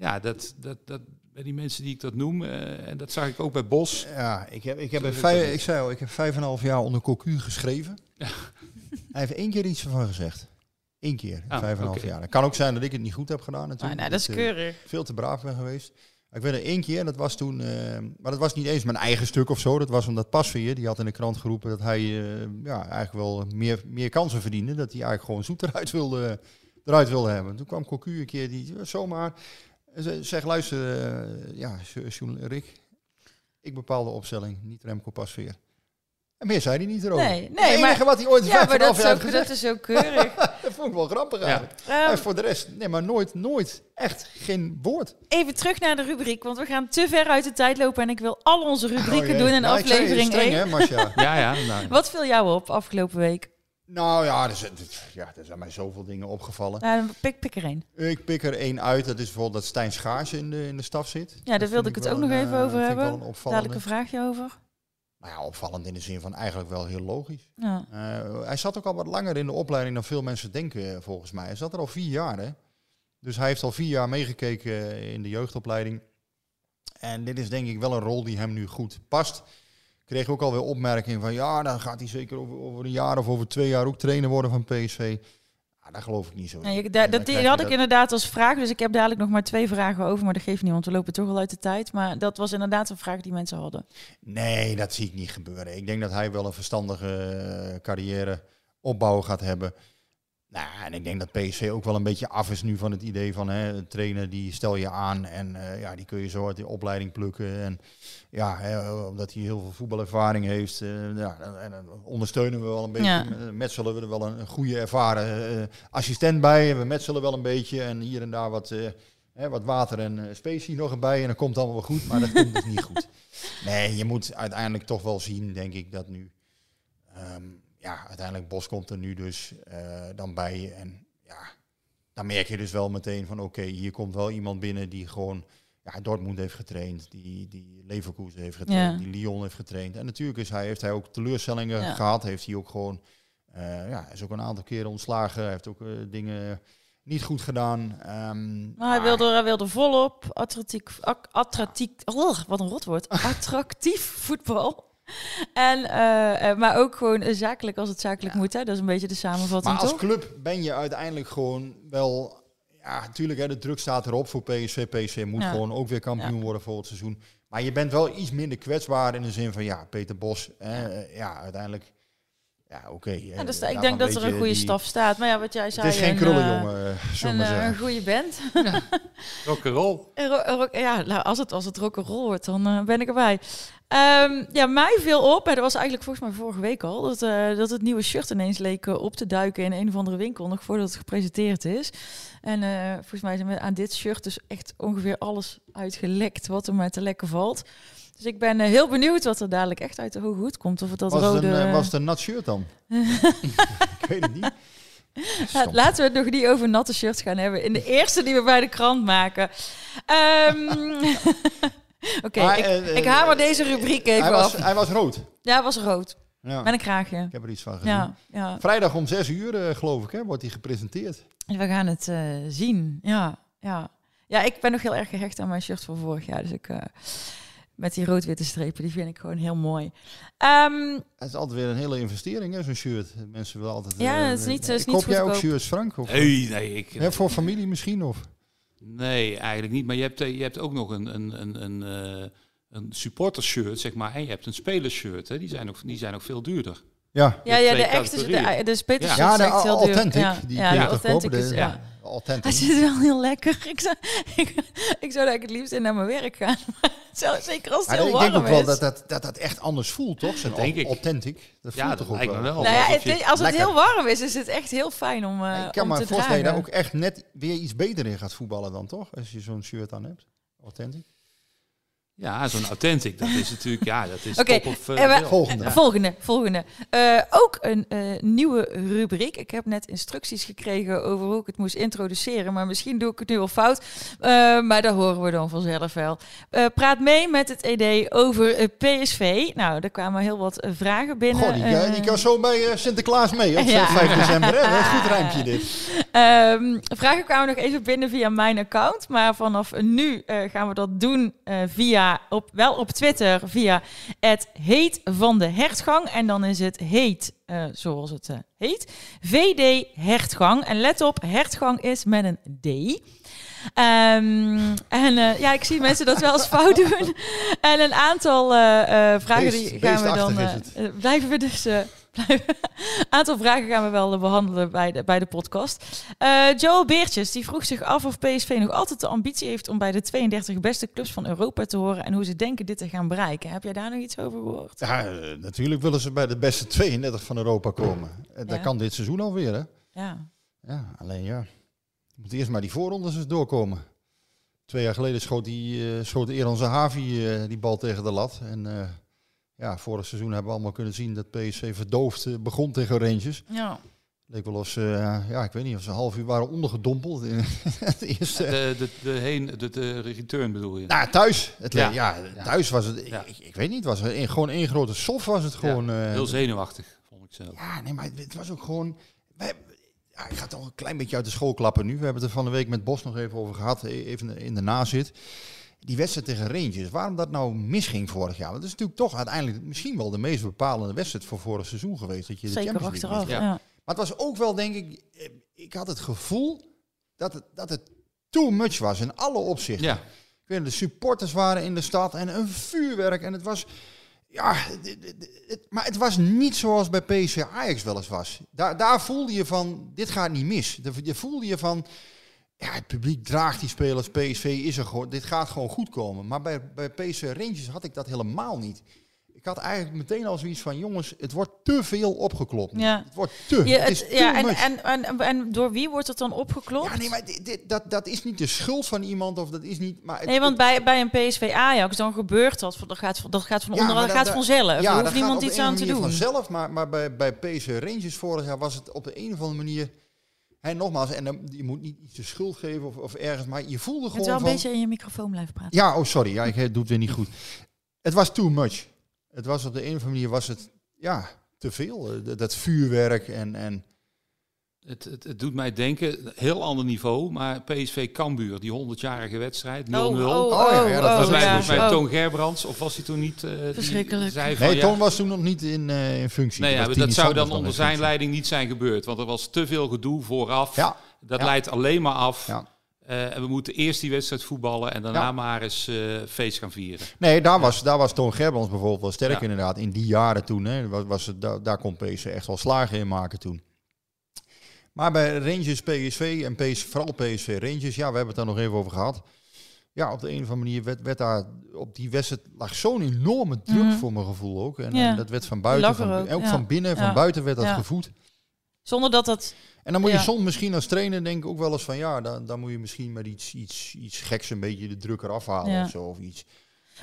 ja, dat, dat, dat, bij die mensen die ik dat noem, eh, en dat zag ik ook bij Bos. Ja, ik heb, ik heb, een vijf, ik zei al, ik heb vijf en een half jaar onder Cocu geschreven. Hij heeft één keer iets ervan gezegd. Eén keer, in Ah, vijf en een half jaar. Het kan ook zijn dat ik het niet goed heb gedaan natuurlijk. nou, dat is eh, keurig. veel te braaf ben geweest. Ik weet er één keer, en dat was toen, eh, maar dat was niet eens mijn eigen stuk of zo. Dat was omdat Pasveer, die had in de krant geroepen dat hij ja, eigenlijk wel meer, meer kansen verdiende. Dat hij eigenlijk gewoon zoet eruit wilde, eruit wilde hebben. Toen kwam Cocu een keer, die zomaar zeg luister, eh, ja, Sjoen- Rick, ik bepaal de opstelling, niet Remco Pasveer. En meer zei hij niet erover. Nee, Het nee, enige maar- wat hij ooit Ja, vijf maar dat is, ook, heeft gezegd. dat is ook keurig. *laughs* Dat vond ik wel grappig Ja. eigenlijk. Ehm, En voor de rest, nee, maar nooit, nooit, echt geen woord. even terug naar de rubriek, want we gaan te ver uit de tijd lopen en ik wil al onze rubrieken Oh jee. doen in Ja, zei, aflevering streng, 1. hè, Marcia? *laughs* Ja, ja. Nou, Wat viel jou op afgelopen week? Nou ja, er zijn, ja, er zijn mij zoveel dingen opgevallen. Nou, pik, pik er één. Ik pik er één uit, dat is bijvoorbeeld dat Stijn Schaars in de, in de staf zit. Ja, daar Dat wilde ik het ook nog een, even eh, over vind ik wel hebben. een. Dadelijk een vraagje over. Nou ja, opvallend in de zin van eigenlijk wel heel logisch. Ja. Eh, hij zat ook al wat langer in de opleiding dan veel mensen denken, eh, volgens mij. Hij zat er al vier jaar, hè. Dus hij heeft al vier jaar meegekeken in de jeugdopleiding. En dit is denk ik wel een rol die hem nu goed past. Kreeg ook alweer opmerking van, ja, dan gaat hij zeker over, over een jaar of over twee jaar ook trainer worden van PSV. Ja, daar geloof ik niet zo. Nee, dat, die had ik inderdaad als vraag, dus ik heb dadelijk nog maar twee vragen over, maar dat geeft niet, want we lopen toch al uit de tijd. Maar dat was inderdaad een vraag die mensen hadden. Nee, dat zie ik niet gebeuren. Ik denk dat hij wel een verstandige eh, carrière opbouw gaat hebben. Nou, en ik denk dat PSV ook wel een beetje af is nu van het idee van hè, een trainer die stel je aan en eh, ja, die kun je zo uit de opleiding plukken. En ja, hè, omdat hij heel veel voetbalervaring heeft, eh, ja, en, ondersteunen we wel een beetje. Ja. Met Metselen we er wel een, een goede ervaren eh, assistent bij. We metselen wel een beetje en hier en daar wat, eh, hè, wat water en eh, specie nog erbij. En dan komt het allemaal wel goed, maar dat komt dus niet goed. *laughs* Nee, je moet uiteindelijk toch wel zien, denk ik, dat nu. ehm, ja, uiteindelijk Bos komt er nu dus eh, dan bij. En ja, dan merk je dus wel meteen van oké, hier komt wel iemand binnen die gewoon ja, Dortmund heeft getraind, die, die Leverkusen heeft getraind, Ja. die Lyon heeft getraind. En natuurlijk is hij, heeft hij ook teleurstellingen Ja. gehad, heeft hij ook gewoon, eh, ja, is ook een aantal keren ontslagen, heeft ook eh, dingen niet goed gedaan. Ehm, Maar hij wilde, hij wilde volop attractiek, ac- attractiek, oh, wat een rotwoord, attractief voetbal. *laughs* En, eh, eh, maar ook gewoon eh, zakelijk als het zakelijk moet. Hè? Dat is een beetje de samenvatting, Maar als toch? club ben je uiteindelijk gewoon wel... Ja, natuurlijk, hè, de druk staat erop voor PSV. PSV moet Ja. gewoon ook weer kampioen worden voor het seizoen. Maar je bent wel iets minder kwetsbaar in de zin van... Ja, Peter Bos, hè, eh, ja, uiteindelijk... Ja, oké. Ja, dus ik denk dat er een goede staf staat. Maar ja, wat jij zei... Het is geen een, krullenjongen, zullen we eh, een zeggen. goede band. *laughs* rock'n'roll. Een ro- ja, nou, als het, als het rock'n'roll wordt, dan ben ik erbij. Ehm, ja, mij viel op, en dat was eigenlijk volgens mij vorige week al, dat, eh, dat het nieuwe shirt ineens leek eh, op te duiken in een of andere winkel, nog voordat het gepresenteerd is. En eh, volgens mij er met- aan dit shirt dus echt ongeveer alles uitgelekt wat er maar te lekken valt. Dus ik ben heel benieuwd wat er dadelijk echt uit de hoge hoed komt. Of het dat Was, het rode... een, eh, was het een nat shirt dan? *laughs* ik weet het niet. Stom. laten we het nog niet over natte shirts gaan hebben. In de eerste die we bij de krant maken. Ehm, *laughs* Oké, ik, eh, ik eh, hamer deze rubriek even hij, was, af. hij was rood. Ja, het was rood. Ja, Met een kraagje. ik heb er iets van gezien. Ja, ja. Vrijdag om zes uur, eh, geloof ik, hè, wordt hij gepresenteerd. We gaan het eh, zien. Ja, ja. ja, ik ben nog heel erg gehecht aan mijn shirt van vorig jaar. Dus ik, eh, met die rood-witte strepen, die vind ik gewoon heel mooi. Ehm, Het is altijd weer een hele investering, hè, zo'n shirt. Mensen willen altijd... Ja, het is niet- het is niet Koop jij ook shirts, Frank? Of, Nee, nee, ik, Hè, voor familie misschien? Of? Nee, eigenlijk niet. Maar je hebt, eh, je hebt ook nog een, een, een, een, eh, een supportershirt, zeg maar. En je hebt een spelershirt. Hè. Die, zijn ook, die zijn ook veel duurder. Ja, ja, ja, de echte, de, de Speters Ja. ja de is echt heel duur. authentic. Ja, Die ja, authentic is, De- ja. ja. Authentic. Hij zit wel heel lekker. *laughs* Ik zou, ik, ik zou eigenlijk het liefst in naar mijn werk gaan. *laughs* Zeker als het Maar heel ik denk warm ook wel is. dat dat, dat dat echt anders voelt, toch? Denk ik. authentic. Dat voelt Ja, toch dat ook me wel. nou ja, het- als het Lekker. heel warm is, is het echt heel fijn om, eh ik kan om me te voorstellen dat je daar ook echt net weer iets beter in gaat voetballen dan, toch? Als je zo'n shirt aan hebt. Authentic. Ja, zo'n authentic. Dat is natuurlijk, ja, dat is Oké, top of we- bill. Volgende. Ja. Volgende, volgende. Eh, ook een eh, nieuwe rubriek. Ik heb net instructies gekregen over hoe ik het moest introduceren, maar misschien doe ik het nu al fout. Eh, maar daar horen we dan vanzelf wel. Eh, praat mee met het ED over PSV. Nou, er kwamen heel wat vragen binnen. Goh, die, die kan zo bij Sinterklaas mee op *laughs* Ja. 5 december. Hè? Dat is een goed rijmpje dit. Ehm, vragen kwamen nog even binnen via mijn account. Maar vanaf nu eh, gaan we dat doen eh, via, op, wel op Twitter, via het heet van de hertgang. En dan is het heet, eh, zoals het eh, heet, VD hertgang. En let op, hertgang is met een D. Ehm, en eh, ja, ik zie mensen dat wel eens fout doen. En een aantal vragen Beest- die gaan we dan... blijven we dus... blijven- *laughs* aantal vragen gaan we wel eh, behandelen bij de, bij de podcast. Eh, Joel Beertjes die vroeg zich af of PSV nog altijd de ambitie heeft om bij de 32 beste clubs van Europa te horen en hoe ze denken dit te gaan bereiken. Heb jij daar nog iets over gehoord? Ja, eh, natuurlijk willen ze bij de beste 32 van Europa komen. En Dat Ja. kan dit seizoen alweer, hè? Ja. Ja, alleen ja. Je moet eerst maar die voorrondes eens doorkomen. Twee jaar geleden schoot, die, eh schoot Eran Zahavi eh, die bal tegen de lat. En ja, vorig seizoen hebben we allemaal kunnen zien dat PSV verdoofd eh, begon tegen Rangers. ja. Leek wel of ze, eh, ja, ik weet niet, of ze een half uur waren ondergedompeld in *laughs* het eerste. De, de, de, heen, de, de return bedoel je? Nou, thuis. Het le- Ja. ja. thuis was het, Ja. ik, ik weet niet, was het een- gewoon één grote sof was het gewoon. Ja, eh, heel zenuwachtig, vond ik zelf. Ja, nee, maar het was ook gewoon. Wij, ja, ik ga al een klein beetje uit de school klappen nu. We hebben het er van de week met Bos nog even over gehad, even in de nazit. Die wedstrijd tegen Rangers, waarom dat nou misging vorig jaar? Want dat is natuurlijk toch uiteindelijk misschien wel de meest bepalende wedstrijd voor vorig seizoen geweest. Dat je de Zeker Champions League achteraf. Ja. Ja. Maar het was ook wel, denk ik, eh, ik had het gevoel dat het, dat het too much was in alle opzichten. Ja, Ik weet, de supporters waren in de stad en een vuurwerk. En het was. Ja, het, maar het was niet zoals bij PSV Ajax wel eens was. Daar, daar voelde je van, dit gaat niet mis. Je voelde je van, ja, het publiek draagt die spelers. PSV is er gewoon, dit gaat gewoon goed komen. Maar bij, bij PSV Rangers had ik dat helemaal niet. Ik had eigenlijk meteen al zoiets van, jongens, het wordt te veel opgeklopt. Ja. Het wordt te, Ja, het is het- too ja en, en, en, en door wie wordt het dan opgeklopt? ja, nee, maar dit, dit- dat, dat is niet de schuld van iemand of dat is niet... Maar het- Nee, want bij, bij een PSV Ajax dan gebeurt dat. Dat gaat, dat gaat van Ja, onder, dat gaat dat- vanzelf. Ja, er hoeft niemand iets aan te doen. vanzelf, maar, maar bij, bij PSV Rangers vorig jaar was het op de een of andere manier... En nogmaals, en dan, je moet niet iets de schuld geven of, of ergens, maar je voelde gewoon wel een van... beetje in je microfoon blijven praten. Ja, oh sorry, ja, ik eh, doe het weer niet goed. Het was too much. Het was op de een of andere manier was het, ja, te veel. Eh, Dat, dat vuurwerk en... en het, het, het doet mij denken, heel ander niveau, maar PSV Cambuur, die 100-jarige wedstrijd, 0-0. Oh, oh, Oh, oh, ja, ja, dat was mij, ja. Toon Gerbrands, of was hij toen niet? eh, die Verschrikkelijk. zei van, nee, ja, Toon was toen nog niet in, eh, in functie. Nee, dat Tini zou dan onder zijn functie. leiding niet zijn gebeurd. Want er was te veel gedoe vooraf. Ja, Dat Ja. leidt alleen maar af. Ja. Eh, en we moeten eerst die wedstrijd voetballen en daarna Ja. maar eens eh, feest gaan vieren. Nee, daar was, daar was Toon Gerbrands bijvoorbeeld wel sterk Ja. inderdaad. In die jaren toen, hè, was, was het, daar, daar kon PSV echt wel slagen in maken toen. Maar bij Rangers, PSV en vooral PSV Rangers, ja, we hebben het daar nog even over gehad. Ja, op de een of andere manier werd, werd daar op die wedstrijd lag zo'n enorme druk Mhm. voor mijn gevoel ook. En, Ja. en dat werd van buiten, van, ook, en ook ja. van binnen, van Ja. buiten werd dat gevoed. Zonder dat dat... En dan moet je soms misschien als trainer denk ik ook wel eens van ja, dan, dan moet je misschien met iets, iets, iets geks een beetje de druk eraf halen of zo. Of iets.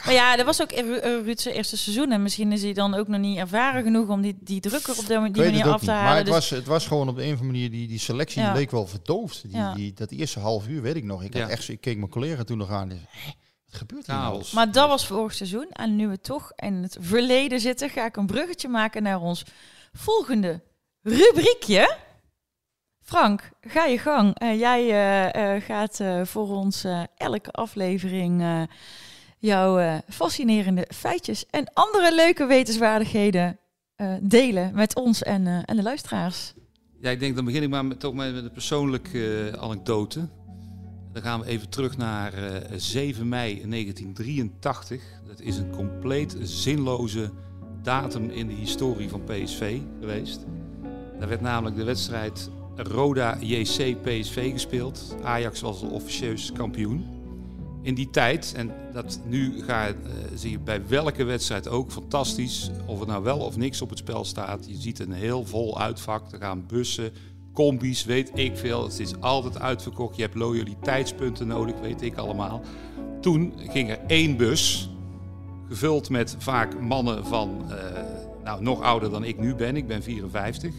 Maar ja, dat was ook eh, Ruud zijn eerste seizoen. En misschien is hij dan ook nog niet ervaren genoeg om die, die druk er op die, manier het ook af te niet. halen. Maar het, Dus- was, het was gewoon op de een of andere manier, die, die selectie Ja. leek wel verdoofd. Die, Ja. die, dat eerste half uur weet ik nog. Ik, had echt, ik keek mijn collega toen nog aan. en zei, "Hè, Wat gebeurt hier nou? Chaos. Maar dat was vorig seizoen. En nu we toch in het verleden zitten, ga ik een bruggetje maken naar ons volgende rubriekje. Frank, ga je gang. Eh, jij eh, eh, gaat eh, voor ons elke aflevering eh, jouw eh, fascinerende feitjes en andere leuke wetenswaardigheden eh, delen met ons en, eh, en de luisteraars. Ja, ik denk dan begin ik maar met, toch met met een persoonlijke anekdote. Dan gaan we even terug naar eh, 7 mei 1983. Dat is een compleet zinloze datum in de historie van PSV geweest. Daar werd namelijk de wedstrijd Roda JC PSV gespeeld. Ajax was al officieus kampioen. In die tijd, en dat nu ga, eh, zie je bij welke wedstrijd ook, fantastisch. Of er nou wel of niks op het spel staat. Je ziet een heel vol uitvak. Er gaan bussen, combi's, weet ik veel. Het is altijd uitverkocht. Je hebt loyaliteitspunten nodig, weet ik allemaal. Toen ging er één bus, gevuld met vaak mannen van, eh, nou nog ouder dan ik nu ben. Ik ben 54.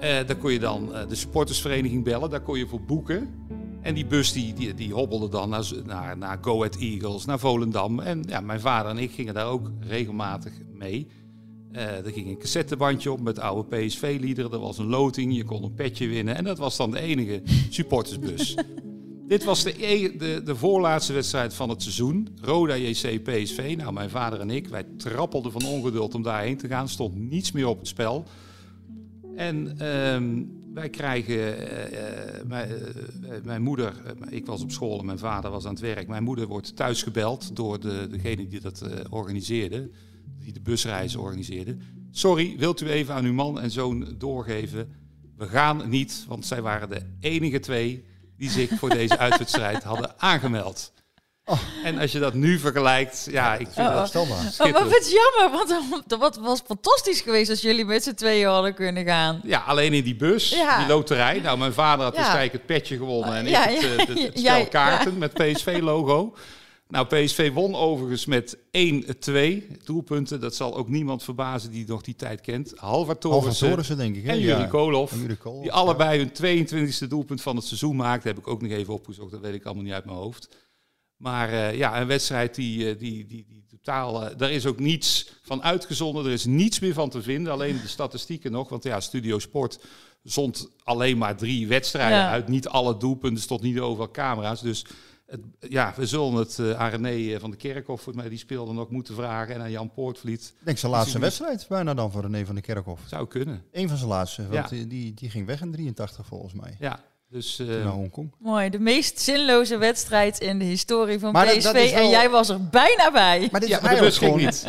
Eh daar kon je dan de supportersvereniging bellen, daar kon je voor boeken. En die bus die, die, die hobbelde dan naar, naar, naar Go Ahead Eagles, naar Volendam. En ja, mijn vader en ik gingen daar ook regelmatig mee. Eh er ging een cassettebandje op met oude PSV-liederen. Er was een loting, je kon een petje winnen. En dat was dan de enige supportersbus. *laughs* Dit was de, e- de, de voorlaatste wedstrijd van het seizoen. Roda JC PSV. Nou, mijn vader en ik, wij trappelden van ongeduld om daarheen te gaan. Stond niets meer op het spel. En ehm, wij krijgen, eh, eh, mijn, eh, mijn moeder, ik was op school en mijn vader was aan het werk. Mijn moeder wordt thuis gebeld door de, degene die dat organiseerde, die de busreis organiseerde. Sorry, wilt u even aan uw man en zoon doorgeven? We gaan niet, want zij waren de enige twee die zich voor deze *laughs* uitwedstrijd hadden aangemeld. En als je dat nu vergelijkt, ja, ik vind Oh. dat Stelbaar. Oh, maar schitterend. wat jammer, want dat wat was fantastisch geweest als jullie met z'n tweeën hadden kunnen gaan. Ja, alleen in die bus, Ja. die loterij. Nou, mijn vader had Ja. waarschijnlijk het petje gewonnen en Ja, ik het, ja, eh, het, het stel kaarten met PSV-logo. Nou, PSV won overigens met 1-2 doelpunten. Dat zal ook niemand verbazen die nog die tijd kent. Halva Alfa Torrensen Torrensen, denk ik. hè? en Ja. Juri Koolhof, Die allebei hun 22e doelpunt van het seizoen maakten. Heb ik ook nog even opgezocht, dat weet ik allemaal niet uit mijn hoofd. Maar eh, ja, een wedstrijd die, eh, die, die, die totaal... eh, daar is ook niets van uitgezonden. Er is niets meer van te vinden. Alleen de statistieken nog. Want ja, Studio Sport zond alleen maar drie wedstrijden Ja. uit. Niet alle doelpunten, stond niet overal camera's. Dus het, ja, we zullen het eh, aan René eh, van de Kerkhof, voor mij die speelde nog, moeten vragen. En aan Jan Poortvliet. Ik denk zijn laatste wedstrijd bijna dan voor René van der Kerkhof. Zou kunnen. Eén van zijn laatste, want Ja. die, die ging weg in 83 volgens mij. Ja, dus... eh, Toen naar Hongkong. Mooi, de meest zinloze wedstrijd in de historie van Maar PSV. dat is wel- En jij was er bijna bij. Maar dit ja, is maar eigenlijk gewoon, niet.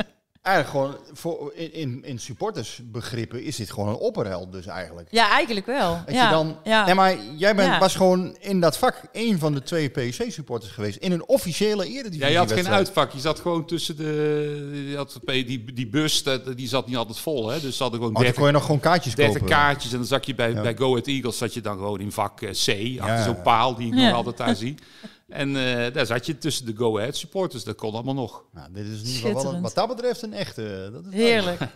Eigenlijk gewoon voor, in, in, in supportersbegrippen is dit gewoon een opperheld dus eigenlijk. Ja, eigenlijk wel. Dat ja. je dan, ja. Nee, maar jij bent, Ja. was gewoon in dat vak één van de twee PSC-supporters geweest. In een officiële eredivisie Ja, je had geen uitvak. Je zat gewoon tussen de... Je had, die, die bus, dat- die zat niet altijd vol. Hè? Dus ze hadden gewoon Oh, dan 30, kon je nog gewoon kaartjes 30 kopen. kaartjes. En dan zat je bij, Ja. bij Go Ahead Eagles zat je dan gewoon in vak eh, C. Achter Ja. zo'n paal die ik Ja. nog altijd daar zie. *laughs* En eh, daar zat je tussen de Go Ahead supporters. Dat kon allemaal nog. Nou, dit is in ieder geval een- wat dat betreft een echte. Dat is Heerlijk. *laughs*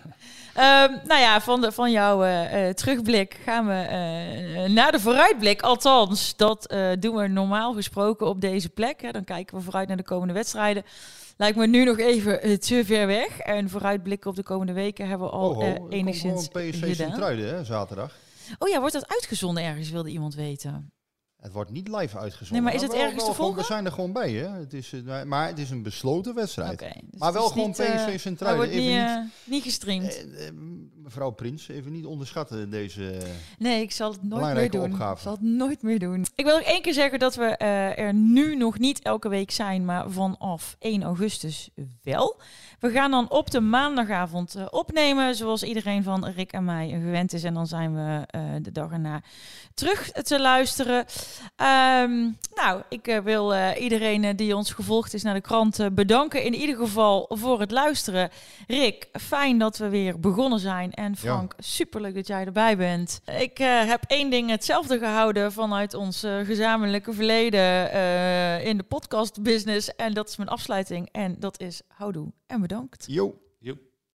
Ehm, nou ja, van, de, van jouw eh, eh, terugblik gaan we eh, naar de vooruitblik. Althans, dat eh, doen we normaal gesproken op deze plek. Hè. Dan kijken we vooruit naar de komende wedstrijden. Lijkt me nu nog even eh, te ver weg. En vooruitblikken op de komende weken hebben we al Oh, eh, enigszins gewoon PSV gedaan. Sint-Truiden, hè, zaterdag. Oh ja, wordt dat uitgezonden ergens, wilde iemand weten. Het wordt niet live uitgezonden. Nee, maar is het ergens wel te gewoon-? We zijn er gewoon bij, hè. Het is, eh, maar het is een besloten wedstrijd. Oké, dus Maar wel gewoon niet, eh, PSV Hij Sint-Truiden. wordt niet, eh, niet gestreamd. Eh, eh, mevrouw Prins, even niet onderschatten deze... Nee, ik zal het nooit meer doen. opgave. Ik zal het nooit meer doen. Ik wil nog één keer zeggen dat we eh, er nu nog niet elke week zijn, maar vanaf 1 augustus wel. We gaan dan op de maandagavond eh, opnemen, zoals iedereen van Rick en mij gewend is. En dan zijn we eh, de dag erna terug te luisteren. Ehm, nou, ik wil iedereen die ons gevolgd is naar de krant bedanken. In ieder geval voor het luisteren. Rick, fijn dat we weer begonnen zijn. En Frank, superleuk dat jij erbij bent. Ik eh, heb één ding hetzelfde gehouden vanuit ons eh, gezamenlijke verleden eh, in de podcastbusiness. En dat is mijn afsluiting. En dat is houdoe en bedankt. Jo. Joep.